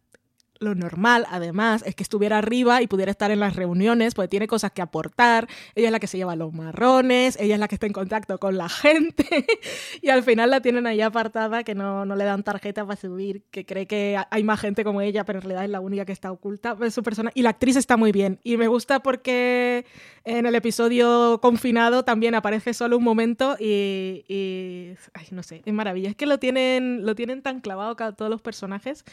lo normal, además, es que estuviera arriba y pudiera estar en las reuniones, porque tiene cosas que aportar. Ella es la que se lleva los marrones, ella es la que está en contacto con la gente. y al final la tienen ahí apartada, que no, no, le dan tarjeta para subir, que cree que hay más gente como ella, pero en realidad es la única que está oculta. Es su persona. Y la actriz está muy bien. Y me gusta porque en el episodio confinado también aparece solo un momento y, ay, no sé, es maravilla. Es que lo tienen, lo tienen tan clavado todos los personajes.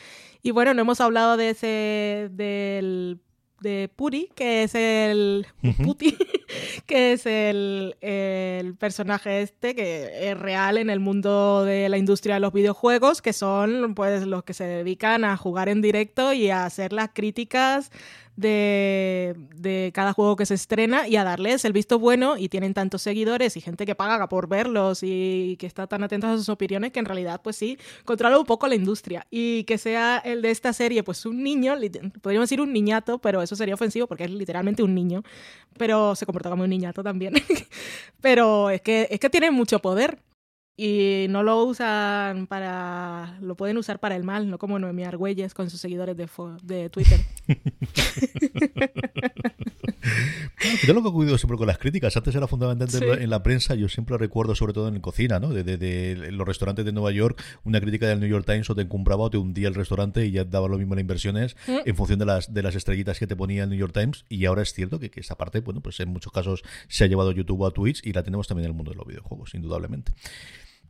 Y bueno, no hemos hablado de ese del de Puri, que es el Puti, que es el, el, personaje este que es real en el mundo de la industria de los videojuegos, que son pues los que se dedican a jugar en directo y a hacer las críticas de, de, cada juego que se estrena y a darles el visto bueno y tienen tantos seguidores y gente que paga por verlos y que está tan atenta a sus opiniones que en realidad pues sí, controla un poco la industria. Y que sea el de esta serie pues un niño, podríamos decir un niñato, pero eso sería ofensivo porque es literalmente un niño, pero se comporta como un niñato también, pero es que, es que tiene mucho poder y no lo usan para. Lo pueden usar para el mal, no como Noemí Argüelles con sus seguidores de, de Twitter. yo lo que he ocurrido siempre con las críticas, antes era fundamental en la prensa, yo siempre recuerdo, sobre todo en cocina, ¿no? De, de, los restaurantes de Nueva York, una crítica del New York Times o te encumbraba o te hundía el restaurante y ya daba lo mismo las inversiones mm. en función de las, de las estrellitas que te ponía el New York Times. Y ahora es cierto que, que esa parte, bueno, pues en muchos casos se ha llevado YouTube a Twitch y la tenemos también en el mundo de los videojuegos, indudablemente.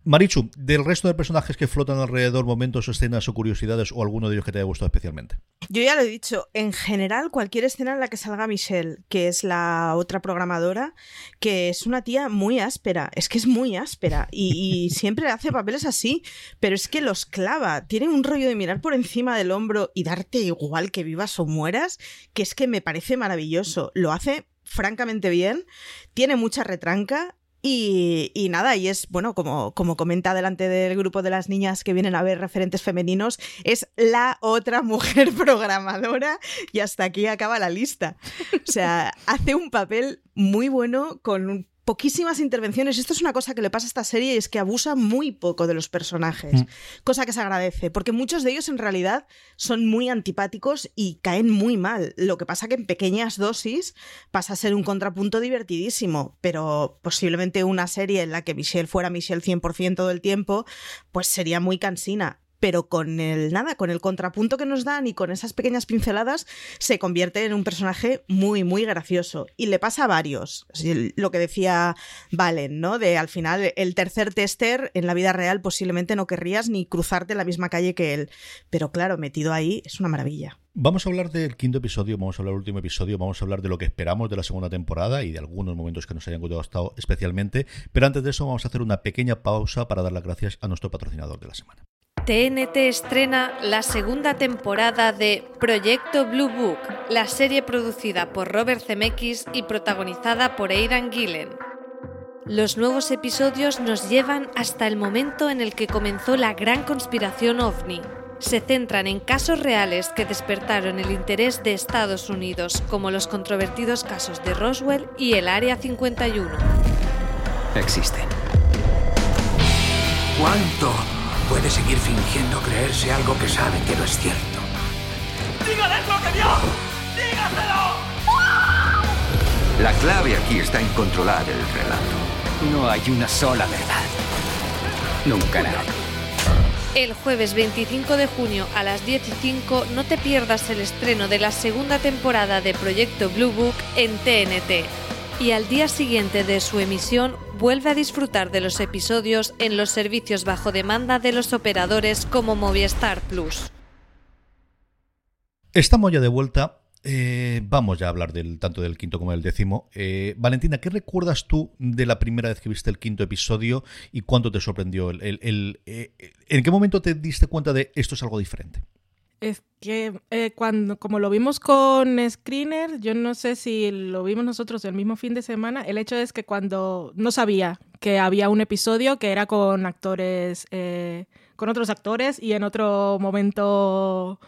Marichu, del resto de personajes que flotan alrededor, momentos, escenas o curiosidades, o alguno de ellos que te haya gustado especialmente. Yo ya lo he dicho, en general, cualquier escena en la que salga Michelle, que es la otra programadora, que es una tía muy áspera, es que es muy áspera y, y siempre hace papeles así, pero es que los clava, tiene un rollo de mirar por encima del hombro y darte igual que vivas o mueras, que es que me parece maravilloso. Lo hace francamente bien, tiene mucha retranca y, nada, y es, bueno, como, como comenta delante del grupo de las niñas que vienen a ver referentes femeninos, es la otra mujer programadora y hasta aquí acaba la lista. O sea, hace un papel muy bueno con poquísimas intervenciones. Esto es una cosa que le pasa a esta serie y es que abusa muy poco de los personajes, mm. cosa que se agradece, porque muchos de ellos en realidad son muy antipáticos y caen muy mal. Lo que pasa que en pequeñas dosis pasa a ser un contrapunto divertidísimo, pero posiblemente una serie en la que Michelle fuera Michelle 100% todo el tiempo, pues sería muy cansina pero con el nada, con el contrapunto que nos dan y con esas pequeñas pinceladas, se convierte en un personaje muy, muy gracioso. Y le pasa a varios. Lo que decía Valen, ¿no? De al final, el tercer tester en la vida real posiblemente no querrías ni cruzarte en la misma calle que él. Pero claro, metido ahí es una maravilla. Vamos a hablar del quinto episodio, vamos a hablar del último episodio, vamos a hablar de lo que esperamos de la segunda temporada y de algunos momentos que nos hayan gustado especialmente. Pero antes de eso, vamos a hacer una pequeña pausa para dar las gracias a nuestro patrocinador de la semana. TNT estrena la segunda temporada de Proyecto Blue Book, la serie producida por Robert Zemeckis y protagonizada por Aidan Gillen. Los nuevos episodios nos llevan hasta el momento en el que comenzó la gran conspiración ovni. Se centran en casos reales que despertaron el interés de Estados Unidos, como los controvertidos casos de Roswell y el Área 51. Existen. ¿Cuánto puede seguir fingiendo creerse algo que sabe que no es cierto. ¡Dígales lo que vio! ¡Dígaselo! La clave aquí está en controlar el relato. No hay una sola verdad. Nunca nada. El jueves 25 de junio a las 10 y 5 no te pierdas el estreno de la segunda temporada de Proyecto Blue Book en TNT. Y al día siguiente de su emisión vuelve a disfrutar de los episodios en los servicios bajo demanda de los operadores como Movistar Plus. Estamos ya de vuelta. Eh, vamos ya a hablar del tanto del quinto como del décimo. Eh, Valentina, ¿qué recuerdas tú de la primera vez que viste el quinto episodio y cuánto te sorprendió? El, eh, ¿En qué momento te diste cuenta de esto es algo diferente? Es que eh, cuando, como lo vimos con Screener, yo no sé si lo vimos nosotros el mismo fin de semana, el hecho es que cuando no sabía que había un episodio que era con actores, eh, con otros actores y en otro momento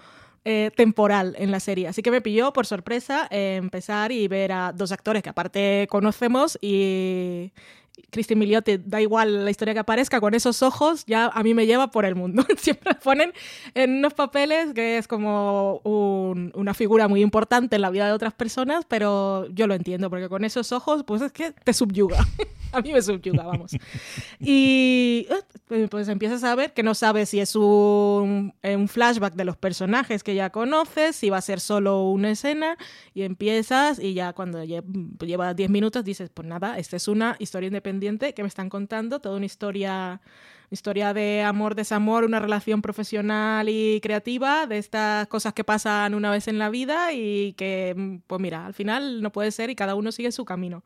eh, temporal en la serie. Así que me pilló por sorpresa empezar y ver a dos actores que aparte conocemos y, Cristi Miliotti, da igual la historia que aparezca, con esos ojos ya a mí me lleva por el mundo. Siempre ponen en unos papeles que es como una figura muy importante en la vida de otras personas, pero yo lo entiendo, porque con esos ojos, pues es que te subyuga. a mí me subyuga, vamos. Y eh, pues empiezas a ver que no sabes si es un, un flashback de los personajes que ya conoces, si va a ser solo una escena, y empiezas y ya cuando lleva 10 minutos dices, pues nada, esta es una historia independiente que me están contando, toda una historia, historia de amor, desamor, una relación profesional y creativa, de estas cosas que pasan una vez en la vida y que, pues mira, al final no puede ser y cada uno sigue su camino.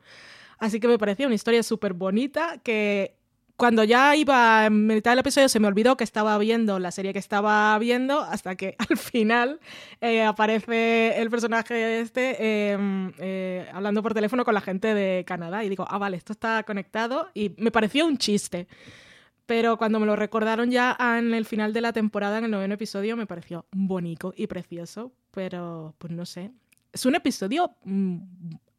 Así que me parecía una historia súper bonita que cuando ya iba en mitad del episodio se me olvidó que estaba viendo la serie que estaba viendo hasta que al final eh, aparece el personaje este em, eh, hablando por teléfono con la gente de Canadá y digo, ah, vale, esto está conectado y me pareció un chiste. Pero cuando me lo recordaron ya en el final de la temporada, en el noveno episodio, me pareció bonito y precioso, pero pues no sé. Es un episodio mm,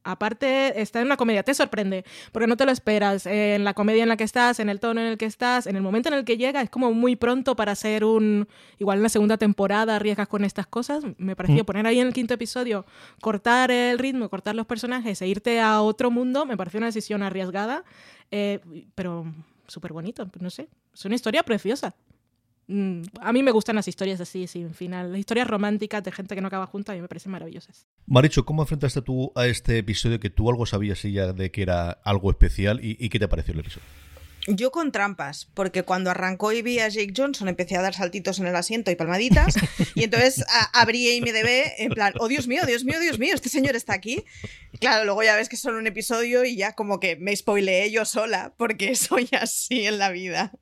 aparte está en una comedia, te sorprende, porque no te lo esperas. en la comedia en la que estás, en el tono en el que estás, en el momento en el que llega, es como muy pronto para ser un. Igual en la segunda temporada arriesgas con estas cosas. Me pareció mm. poner ahí en el quinto episodio, cortar el ritmo, cortar los personajes e irte a otro mundo, me pareció una decisión arriesgada, eh, pero súper bonito, no sé. Es una historia preciosa. Mm, a mí me gustan las historias así, sin final. Las historias románticas de gente que no acaba junta a mí me parecen maravillosas. Maricho, ¿cómo enfrentaste tú a este episodio que tú algo sabías ya de que era algo especial y, y qué te pareció el episodio? Yo con trampas, porque cuando arrancó y vi a Jake Johnson empecé a dar saltitos en el asiento y palmaditas, y entonces abrí IMDB en plan, oh Dios mío, Dios mío, Dios mío, este señor está aquí. Claro, luego ya ves que es solo un episodio y ya como que me spoileé yo sola, porque soy así en la vida.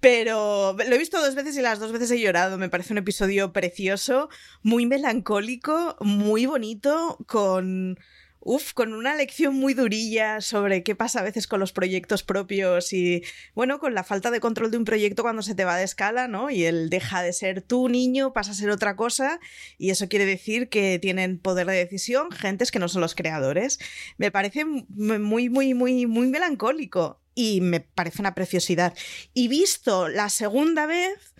Pero lo he visto dos veces y las dos veces he llorado. Me parece un episodio precioso, muy melancólico, muy bonito, con Uf, con una lección muy durilla sobre qué pasa a veces con los proyectos propios y, bueno, con la falta de control de un proyecto cuando se te va de escala, ¿no? Y él deja de ser tu niño, pasa a ser otra cosa y eso quiere decir que tienen poder de decisión gentes que no son los creadores. Me parece muy, muy, muy, muy melancólico y me parece una preciosidad. Y visto la segunda vez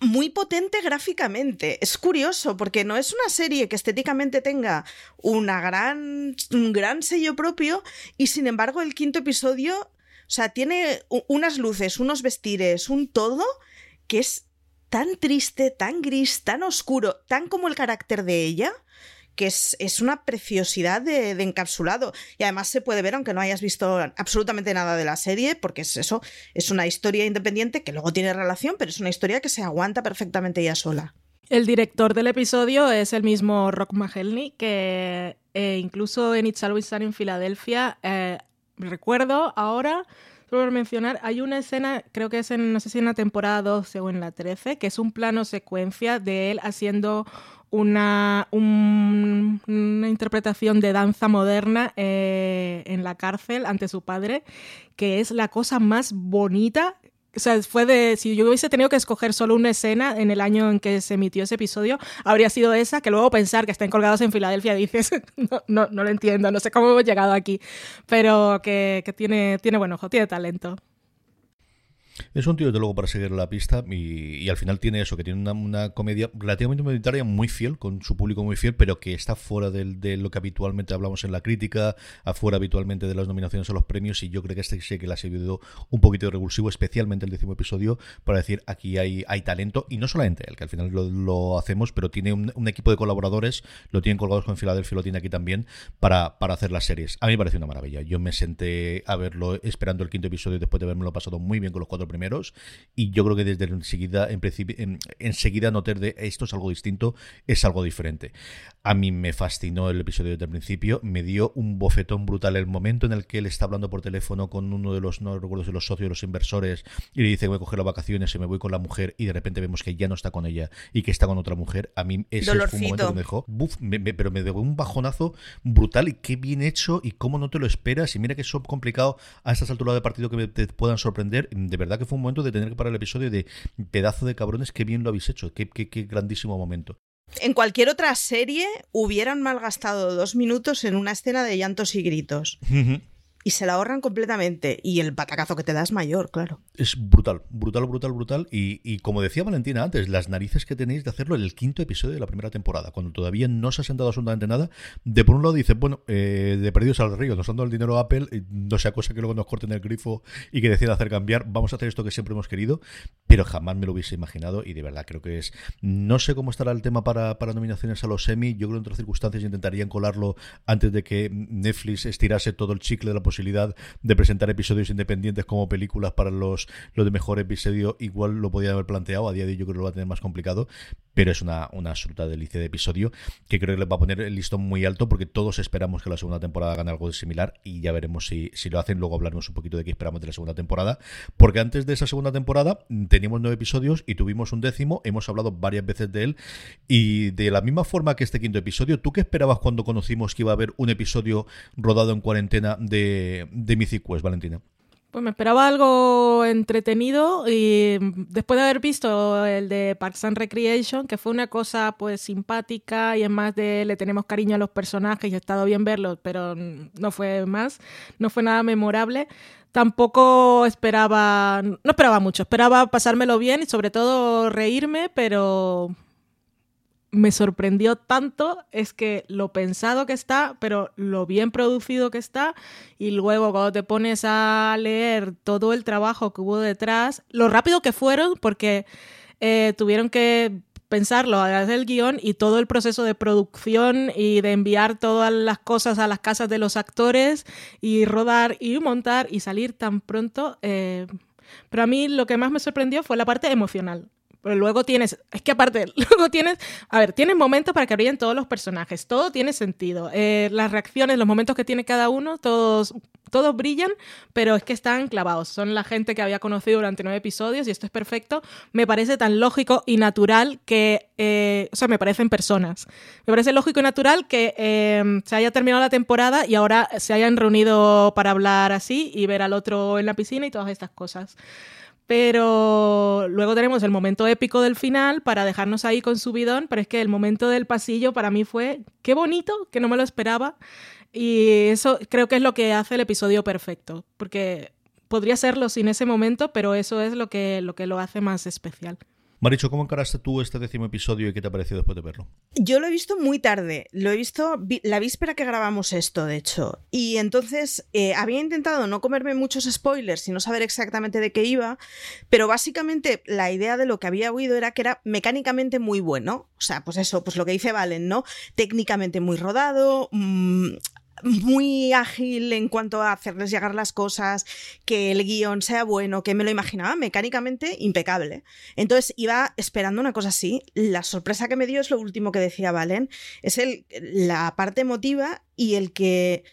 muy potente gráficamente. Es curioso porque no es una serie que estéticamente tenga una gran, un gran sello propio y sin embargo el quinto episodio, o sea, tiene unas luces, unos vestires, un todo que es tan triste, tan gris, tan oscuro, tan como el carácter de ella, que es, una preciosidad de, encapsulado. Y además se puede ver, aunque no hayas visto absolutamente nada de la serie, porque es eso, es una historia independiente que luego tiene relación, pero es una historia que se aguanta perfectamente ya sola. El director del episodio es el mismo Rock Mahelny, que eh, incluso en It's Always Sunny en Filadelfia, eh, recuerdo ahora, solo mencionar, hay una escena, creo que es en, no sé si en la temporada 12 o en la 13, que es un plano secuencia de él haciendo una, una interpretación de danza moderna eh, en la cárcel ante su padre, que es la cosa más bonita. O sea, fue de. Si yo hubiese tenido que escoger solo una escena en el año en que se emitió ese episodio, habría sido esa, que luego pensar que están colgados en Filadelfia dices, no, no, no lo entiendo, no sé cómo hemos llegado aquí. Pero que, que tiene, tiene buen ojo, tiene talento. Es un tío, desde luego, para seguir la pista y, al final tiene eso, que tiene una, comedia relativamente monetaria muy fiel, con su público muy fiel, pero que está fuera de, lo que habitualmente hablamos en la crítica, afuera habitualmente de las nominaciones a los premios y yo creo que este sí que le ha servido un poquito de revulsivo, especialmente el décimo episodio, para decir aquí hay, hay talento y no solamente él, que al final lo, hacemos, pero tiene un, equipo de colaboradores, lo tienen colgados con Filadelfia, lo tiene aquí también, para, para hacer las series. A mí me parece una maravilla. Yo me senté a verlo esperando el quinto episodio después de haberme lo pasado muy bien con los cuatro primeros y yo creo que desde enseguida en principio en, enseguida notar de esto es algo distinto es algo diferente. A mí me fascinó el episodio desde el principio me dio un bofetón brutal el momento en el que él está hablando por teléfono con uno de los no recuerdo de los socios de los inversores y le dice voy a coger las vacaciones y me voy con la mujer y de repente vemos que ya no está con ella y que está con otra mujer. A mí ese fue un momento que me dejó pero me dejó un bajonazo brutal y qué bien hecho y cómo no te lo esperas y mira que es complicado a estas alturas de partido que te puedan sorprender. De verdad que fue un momento de tener que parar el episodio de pedazo de cabrones, qué bien lo habéis hecho, qué, qué, grandísimo momento. En cualquier otra serie hubieran malgastado dos minutos en una escena de llantos y gritos. Y se la ahorran completamente. Y el patacazo que te da es mayor, claro. Es brutal, brutal, brutal, brutal. Y, como decía Valentina antes, las narices que tenéis de hacerlo en el quinto episodio de la primera temporada, cuando todavía no se ha sentado absolutamente nada. De por un lado dice, bueno, eh, de perdidos al río, nos han dado el dinero a Apple, no sea cosa que luego nos corten el grifo y que decida hacer cambiar. Vamos a hacer esto que siempre hemos querido, pero jamás me lo hubiese imaginado. Y de verdad creo que es. No sé cómo estará el tema para, para nominaciones a los semi. Yo creo que en otras circunstancias intentarían colarlo antes de que Netflix estirase todo el chicle de la posibilidad de presentar episodios independientes como películas para los, los de mejor episodio, igual lo podía haber planteado. A día de hoy yo creo que lo va a tener más complicado, pero es una, una absoluta delicia de episodio que creo que les va a poner el listón muy alto porque todos esperamos que la segunda temporada gane algo similar y ya veremos si, si lo hacen. Luego hablaremos un poquito de qué esperamos de la segunda temporada, porque antes de esa segunda temporada teníamos nueve episodios y tuvimos un décimo. Hemos hablado varias veces de él y de la misma forma que este quinto episodio, ¿tú qué esperabas cuando conocimos que iba a haber un episodio rodado en cuarentena de, de Mythic Valentina? Pues me esperaba algo entretenido y después de haber visto el de Parks and Recreation, que fue una cosa pues simpática y es más de le tenemos cariño a los personajes y ha estado bien verlos, pero no fue más, no fue nada memorable. Tampoco esperaba, no esperaba mucho, esperaba pasármelo bien y sobre todo reírme, pero me sorprendió tanto es que lo pensado que está, pero lo bien producido que está, y luego cuando te pones a leer todo el trabajo que hubo detrás, lo rápido que fueron, porque eh, tuvieron que pensarlo, hacer el guion y todo el proceso de producción y de enviar todas las cosas a las casas de los actores y rodar y montar y salir tan pronto. Eh, pero a mí lo que más me sorprendió fue la parte emocional. Pero luego tienes, es que aparte, luego tienes, a ver, tienes momentos para que brillen todos los personajes, todo tiene sentido. Eh, las reacciones, los momentos que tiene cada uno, todos, todos brillan, pero es que están clavados. Son la gente que había conocido durante nueve episodios y esto es perfecto. Me parece tan lógico y natural que, eh, o sea, me parecen personas. Me parece lógico y natural que eh, se haya terminado la temporada y ahora se hayan reunido para hablar así y ver al otro en la piscina y todas estas cosas. Pero luego tenemos el momento épico del final para dejarnos ahí con su bidón, pero es que el momento del pasillo para mí fue qué bonito, que no me lo esperaba. Y eso creo que es lo que hace el episodio perfecto, porque podría serlo sin ese momento, pero eso es lo que lo, que lo hace más especial. Maricho, ¿cómo encaraste tú este décimo episodio y qué te ha parecido después de verlo? Yo lo he visto muy tarde, lo he visto la víspera que grabamos esto, de hecho. Y entonces eh, había intentado no comerme muchos spoilers y no saber exactamente de qué iba, pero básicamente la idea de lo que había oído era que era mecánicamente muy bueno. O sea, pues eso, pues lo que dice Valen, ¿no? Técnicamente muy rodado, mmm, muy ágil en cuanto a hacerles llegar las cosas, que el guion sea bueno, que me lo imaginaba mecánicamente impecable. Entonces iba esperando una cosa así. La sorpresa que me dio es lo último que decía Valen, es el, la parte emotiva y el que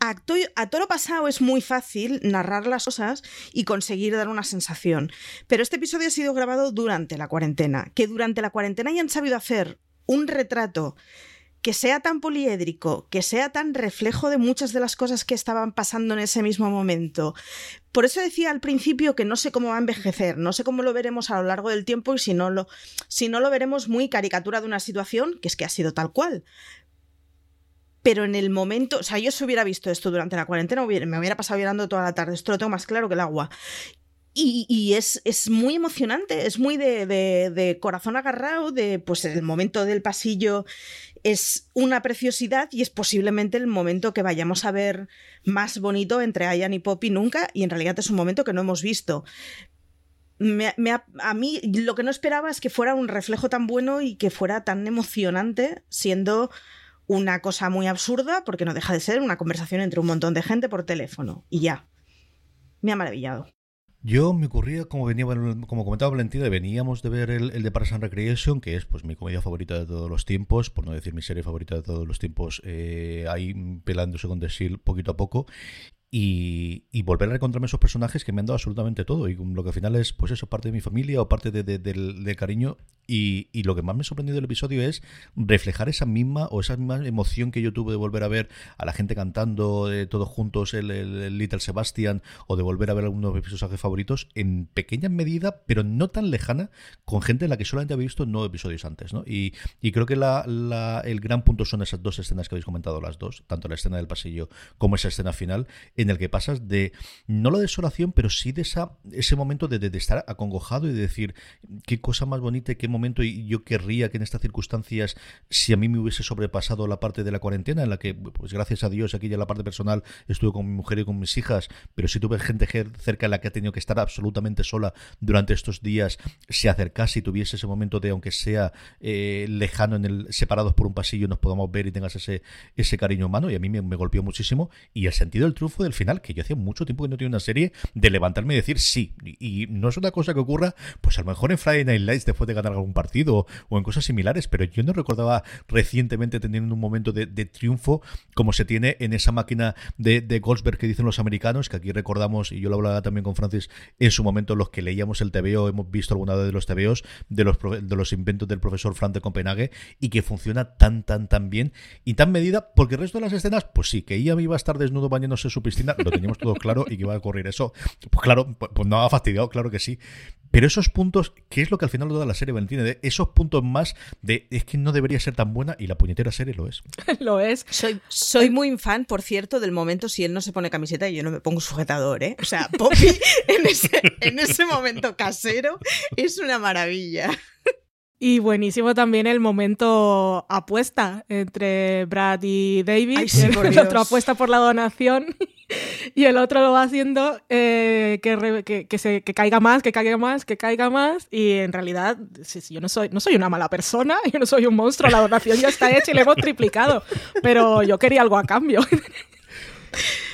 a, a todo lo pasado es muy fácil narrar las cosas y conseguir dar una sensación. Pero este episodio ha sido grabado durante la cuarentena. Que durante la cuarentena hayan sabido hacer un retrato que sea tan poliédrico, que sea tan reflejo de muchas de las cosas que estaban pasando en ese mismo momento. Por eso decía al principio que no sé cómo va a envejecer, no sé cómo lo veremos a lo largo del tiempo y si no lo, si no lo veremos muy caricatura de una situación, que es que ha sido tal cual. Pero en el momento, o sea, yo si hubiera visto esto durante la cuarentena, me hubiera pasado llorando toda la tarde, esto lo tengo más claro que el agua. Y, es, es, muy emocionante, es muy de, de, corazón agarrado, de pues el momento del pasillo es una preciosidad y es posiblemente el momento que vayamos a ver más bonito entre Ayan y Poppy nunca y en realidad es un momento que no hemos visto. a mí lo que no esperaba es que fuera un reflejo tan bueno y que fuera tan emocionante siendo una cosa muy absurda porque no deja de ser una conversación entre un montón de gente por teléfono y ya. Me ha maravillado. Yo me ocurría, como venía, como comentaba Valentina, veníamos de ver el, de Parks and Recreation, que es pues mi comedia favorita de todos los tiempos, por no decir mi serie favorita de todos los tiempos, eh, ahí pelándose con The poquito a poco. Y, volver a encontrarme esos personajes que me han dado absolutamente todo y lo que al final es pues eso parte de mi familia o parte de, del cariño Y, y, lo que más me sorprendió del episodio es reflejar esa misma o esa misma emoción que yo tuve de volver a ver a la gente cantando eh, todos juntos el, el, Little Sebastian o de volver a ver algunos de mis personajes favoritos en pequeña medida, pero no tan lejana, con gente en la que solamente había visto nueve episodios antes. ¿no? Y, y creo que la, la, el gran punto son esas dos escenas que habéis comentado las dos, tanto la escena del pasillo como esa escena final, en el que pasas de no la desolación, pero sí de esa, ese momento de, de, de estar acongojado y de decir qué cosa más bonita y qué momento y yo querría que en estas circunstancias, si a mí me hubiese sobrepasado la parte de la cuarentena, en la que, pues gracias a Dios, aquí ya la parte personal estuve con mi mujer y con mis hijas, pero si tuve gente cerca en la que ha tenido que estar absolutamente sola durante estos días, se acercase y tuviese ese momento de, aunque sea eh, lejano, en el separados por un pasillo, nos podamos ver y tengas ese, ese cariño humano, y a mí me, me golpeó muchísimo. Y el sentido del triunfo del final, que yo hacía mucho tiempo que no tenía una serie, de levantarme y decir sí. Y, no es una cosa que ocurra, pues a lo mejor en Friday Night Lights después de ganar algún partido o en cosas similares, pero yo no recordaba recientemente teniendo un momento de, triunfo como se tiene en esa máquina de, Goldsberg que dicen los americanos, que aquí recordamos, y yo lo hablaba también con Francis en su momento, los que leíamos el TVO, hemos visto alguna de los TVOs, de los, de los inventos del profesor Frank de Copenhague, y que funciona tan, tan, tan bien y tan medida, porque el resto de las escenas, pues sí, que Ian iba a estar desnudo bañándose su piscina, lo teníamos todo claro y que iba a ocurrir eso. Pues claro, pues no ha fastidiado, claro que sí. Pero esos puntos, ¿qué es lo que al final lo da la serie Valentina? De esos puntos más de es que no debería ser tan buena y la puñetera serie lo es. lo es. Soy, soy muy fan, por cierto, del momento si él no se pone camiseta y yo no me pongo sujetador, ¿eh? O sea, Poppy en ese, en ese momento casero es una maravilla. Y buenísimo también el momento apuesta entre Brad y David. Ay, sí, el, el otro apuesta por la donación y el otro lo va haciendo eh, que, re, que, que, se, que, caiga más, que caiga más, que caiga más. Y en realidad, si, si yo no soy, no soy una mala persona, yo no soy un monstruo, la donación ya está hecha y le hemos triplicado. Pero yo quería algo a cambio.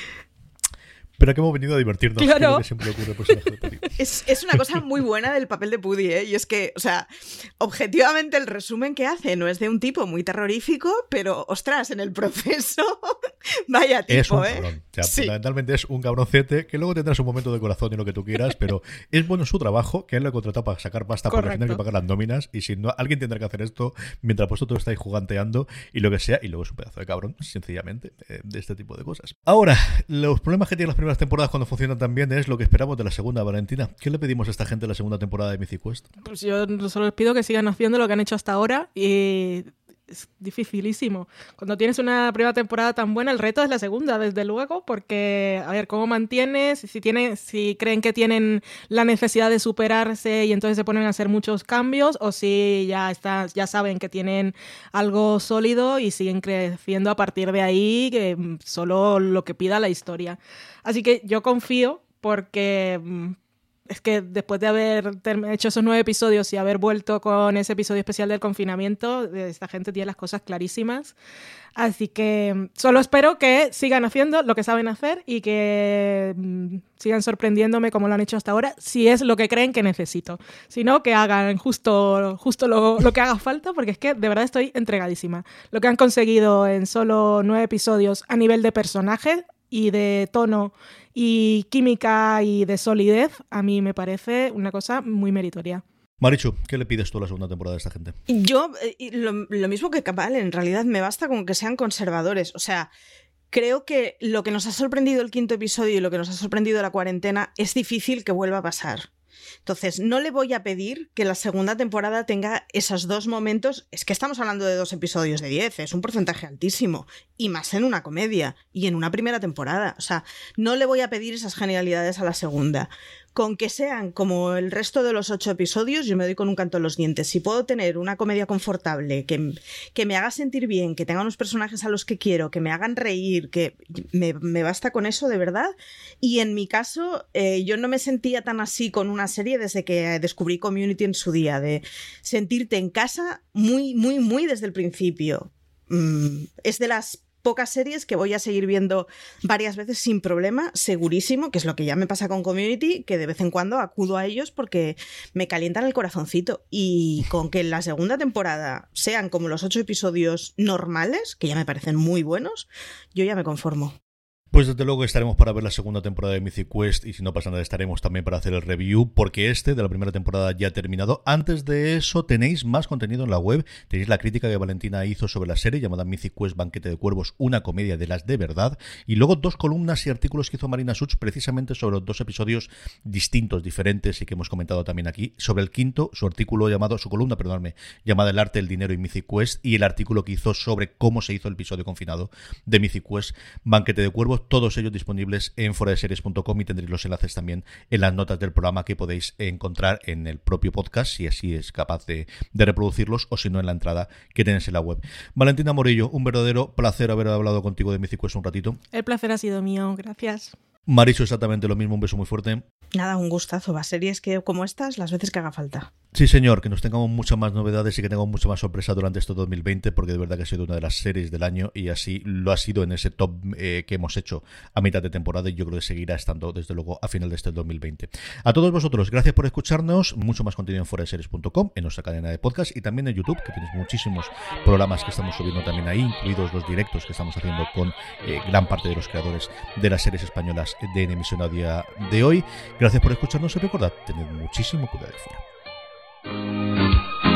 Pero que hemos venido a divertirnos. Claro. Que siempre ocurre de película. Es, es, una cosa muy buena del papel de Puddy, ¿eh? Y es que, o sea, objetivamente el resumen que hace no es de un tipo muy terrorífico, pero, ostras, en el proceso, vaya tipo, es un ¿eh? Cabrón. O sea, sí. Fundamentalmente es un cabroncete que luego tendrás un momento de corazón y lo que tú quieras, pero es bueno su trabajo, que él lo ha contratado para sacar pasta Correcto. para tener que pagar las nóminas, y si no, alguien tendrá que hacer esto mientras vosotros estáis juganteando y lo que sea, y luego es un pedazo de cabrón, sencillamente, eh, de este tipo de cosas. Ahora, los problemas que tienen las primeras temporadas cuando funcionan tan bien es lo que esperamos de la segunda, Valentina. ¿Qué le pedimos a esta gente de la segunda temporada de Mythic? Pues yo solo les pido que sigan haciendo lo que han hecho hasta ahora y es dificilísimo. Cuando tienes una primera temporada tan buena, el reto es la segunda, desde luego, porque a ver cómo mantienes, si tienen, si creen que tienen la necesidad de superarse y entonces se ponen a hacer muchos cambios, o si ya está, ya saben que tienen algo sólido y siguen creciendo a partir de ahí, que solo lo que pida la historia. Así que yo confío porque es que después de haber hecho esos nueve episodios y haber vuelto con ese episodio especial del confinamiento, esta gente tiene las cosas clarísimas. Así que solo espero que sigan haciendo lo que saben hacer y que mm, sigan sorprendiéndome como lo han hecho hasta ahora, si es lo que creen que necesito. Si no, que hagan justo, justo lo, lo que haga falta, porque es que de verdad estoy entregadísima. Lo que han conseguido en solo nueve episodios a nivel de personaje y de tono y química y de solidez, a mí me parece una cosa muy meritoria. Marichu, ¿qué le pides tú a la segunda temporada de esta gente? Yo, eh, lo, lo, mismo que Cabal, en realidad me basta con que sean conservadores. O sea, creo que lo que nos ha sorprendido el quinto episodio y lo que nos ha sorprendido la cuarentena es difícil que vuelva a pasar. Entonces, no le voy a pedir que la segunda temporada tenga esos dos momentos. Es que estamos hablando de dos episodios de 10, es un porcentaje altísimo. Y más en una comedia y en una primera temporada. O sea, no le voy a pedir esas genialidades a la segunda. Con que sean como el resto de los ocho episodios, yo me doy con un canto en los dientes. Si puedo tener una comedia confortable, que, que me haga sentir bien, que tenga unos personajes a los que quiero, que me hagan reír, que me, me basta con eso de verdad. Y en mi caso, eh, yo no me sentía tan así con una serie desde que descubrí Community en su día, de sentirte en casa muy, muy, muy desde el principio. Mm, es de las pocas series que voy a seguir viendo varias veces sin problema, segurísimo, que es lo que ya me pasa con Community, que de vez en cuando acudo a ellos porque me calientan el corazoncito. Y con que en la segunda temporada sean como los ocho episodios normales, que ya me parecen muy buenos, yo ya me conformo. Pues desde luego estaremos para ver la segunda temporada de Mythic Quest y si no pasa nada estaremos también para hacer el review porque este de la primera temporada ya ha terminado. Antes de eso tenéis más contenido en la web. Tenéis la crítica que Valentina hizo sobre la serie llamada Mythic Quest Banquete de Cuervos, una comedia de las de verdad. Y luego dos columnas y artículos que hizo Marina Such precisamente sobre los dos episodios distintos, diferentes y que hemos comentado también aquí. Sobre el quinto, su artículo llamado, su columna, perdóname, llamada El arte, el dinero y Mythic Quest y el artículo que hizo sobre cómo se hizo el episodio confinado de Mythic Quest Banquete de Cuervos todos ellos disponibles en foradeseries.com y tendréis los enlaces también en las notas del programa que podéis encontrar en el propio podcast si así es capaz de, reproducirlos o si no en la entrada que tenéis en la web. Valentina Morillo, un verdadero placer haber hablado contigo de Mythic Quest un ratito. El placer ha sido mío, gracias. Mariso, exactamente lo mismo, un beso muy fuerte. Nada, un gustazo. Va series que como estas las veces que haga falta. Sí, señor, que nos tengamos muchas más novedades y que tengamos mucha más sorpresa durante este 2020, porque de verdad que ha sido una de las series del año y así lo ha sido en ese top eh, que hemos hecho a mitad de temporada y yo creo que seguirá estando desde luego a final de este 2020. A todos vosotros, gracias por escucharnos. Mucho más contenido en foreseries.com, en nuestra cadena de podcast y también en YouTube, que tenéis muchísimos programas que estamos subiendo también ahí, incluidos los directos que estamos haciendo con eh, gran parte de los creadores de las series españolas de en emisión a día de hoy. Gracias Gracias por escucharnos y recordad tener muchísimo cuidado de fuera.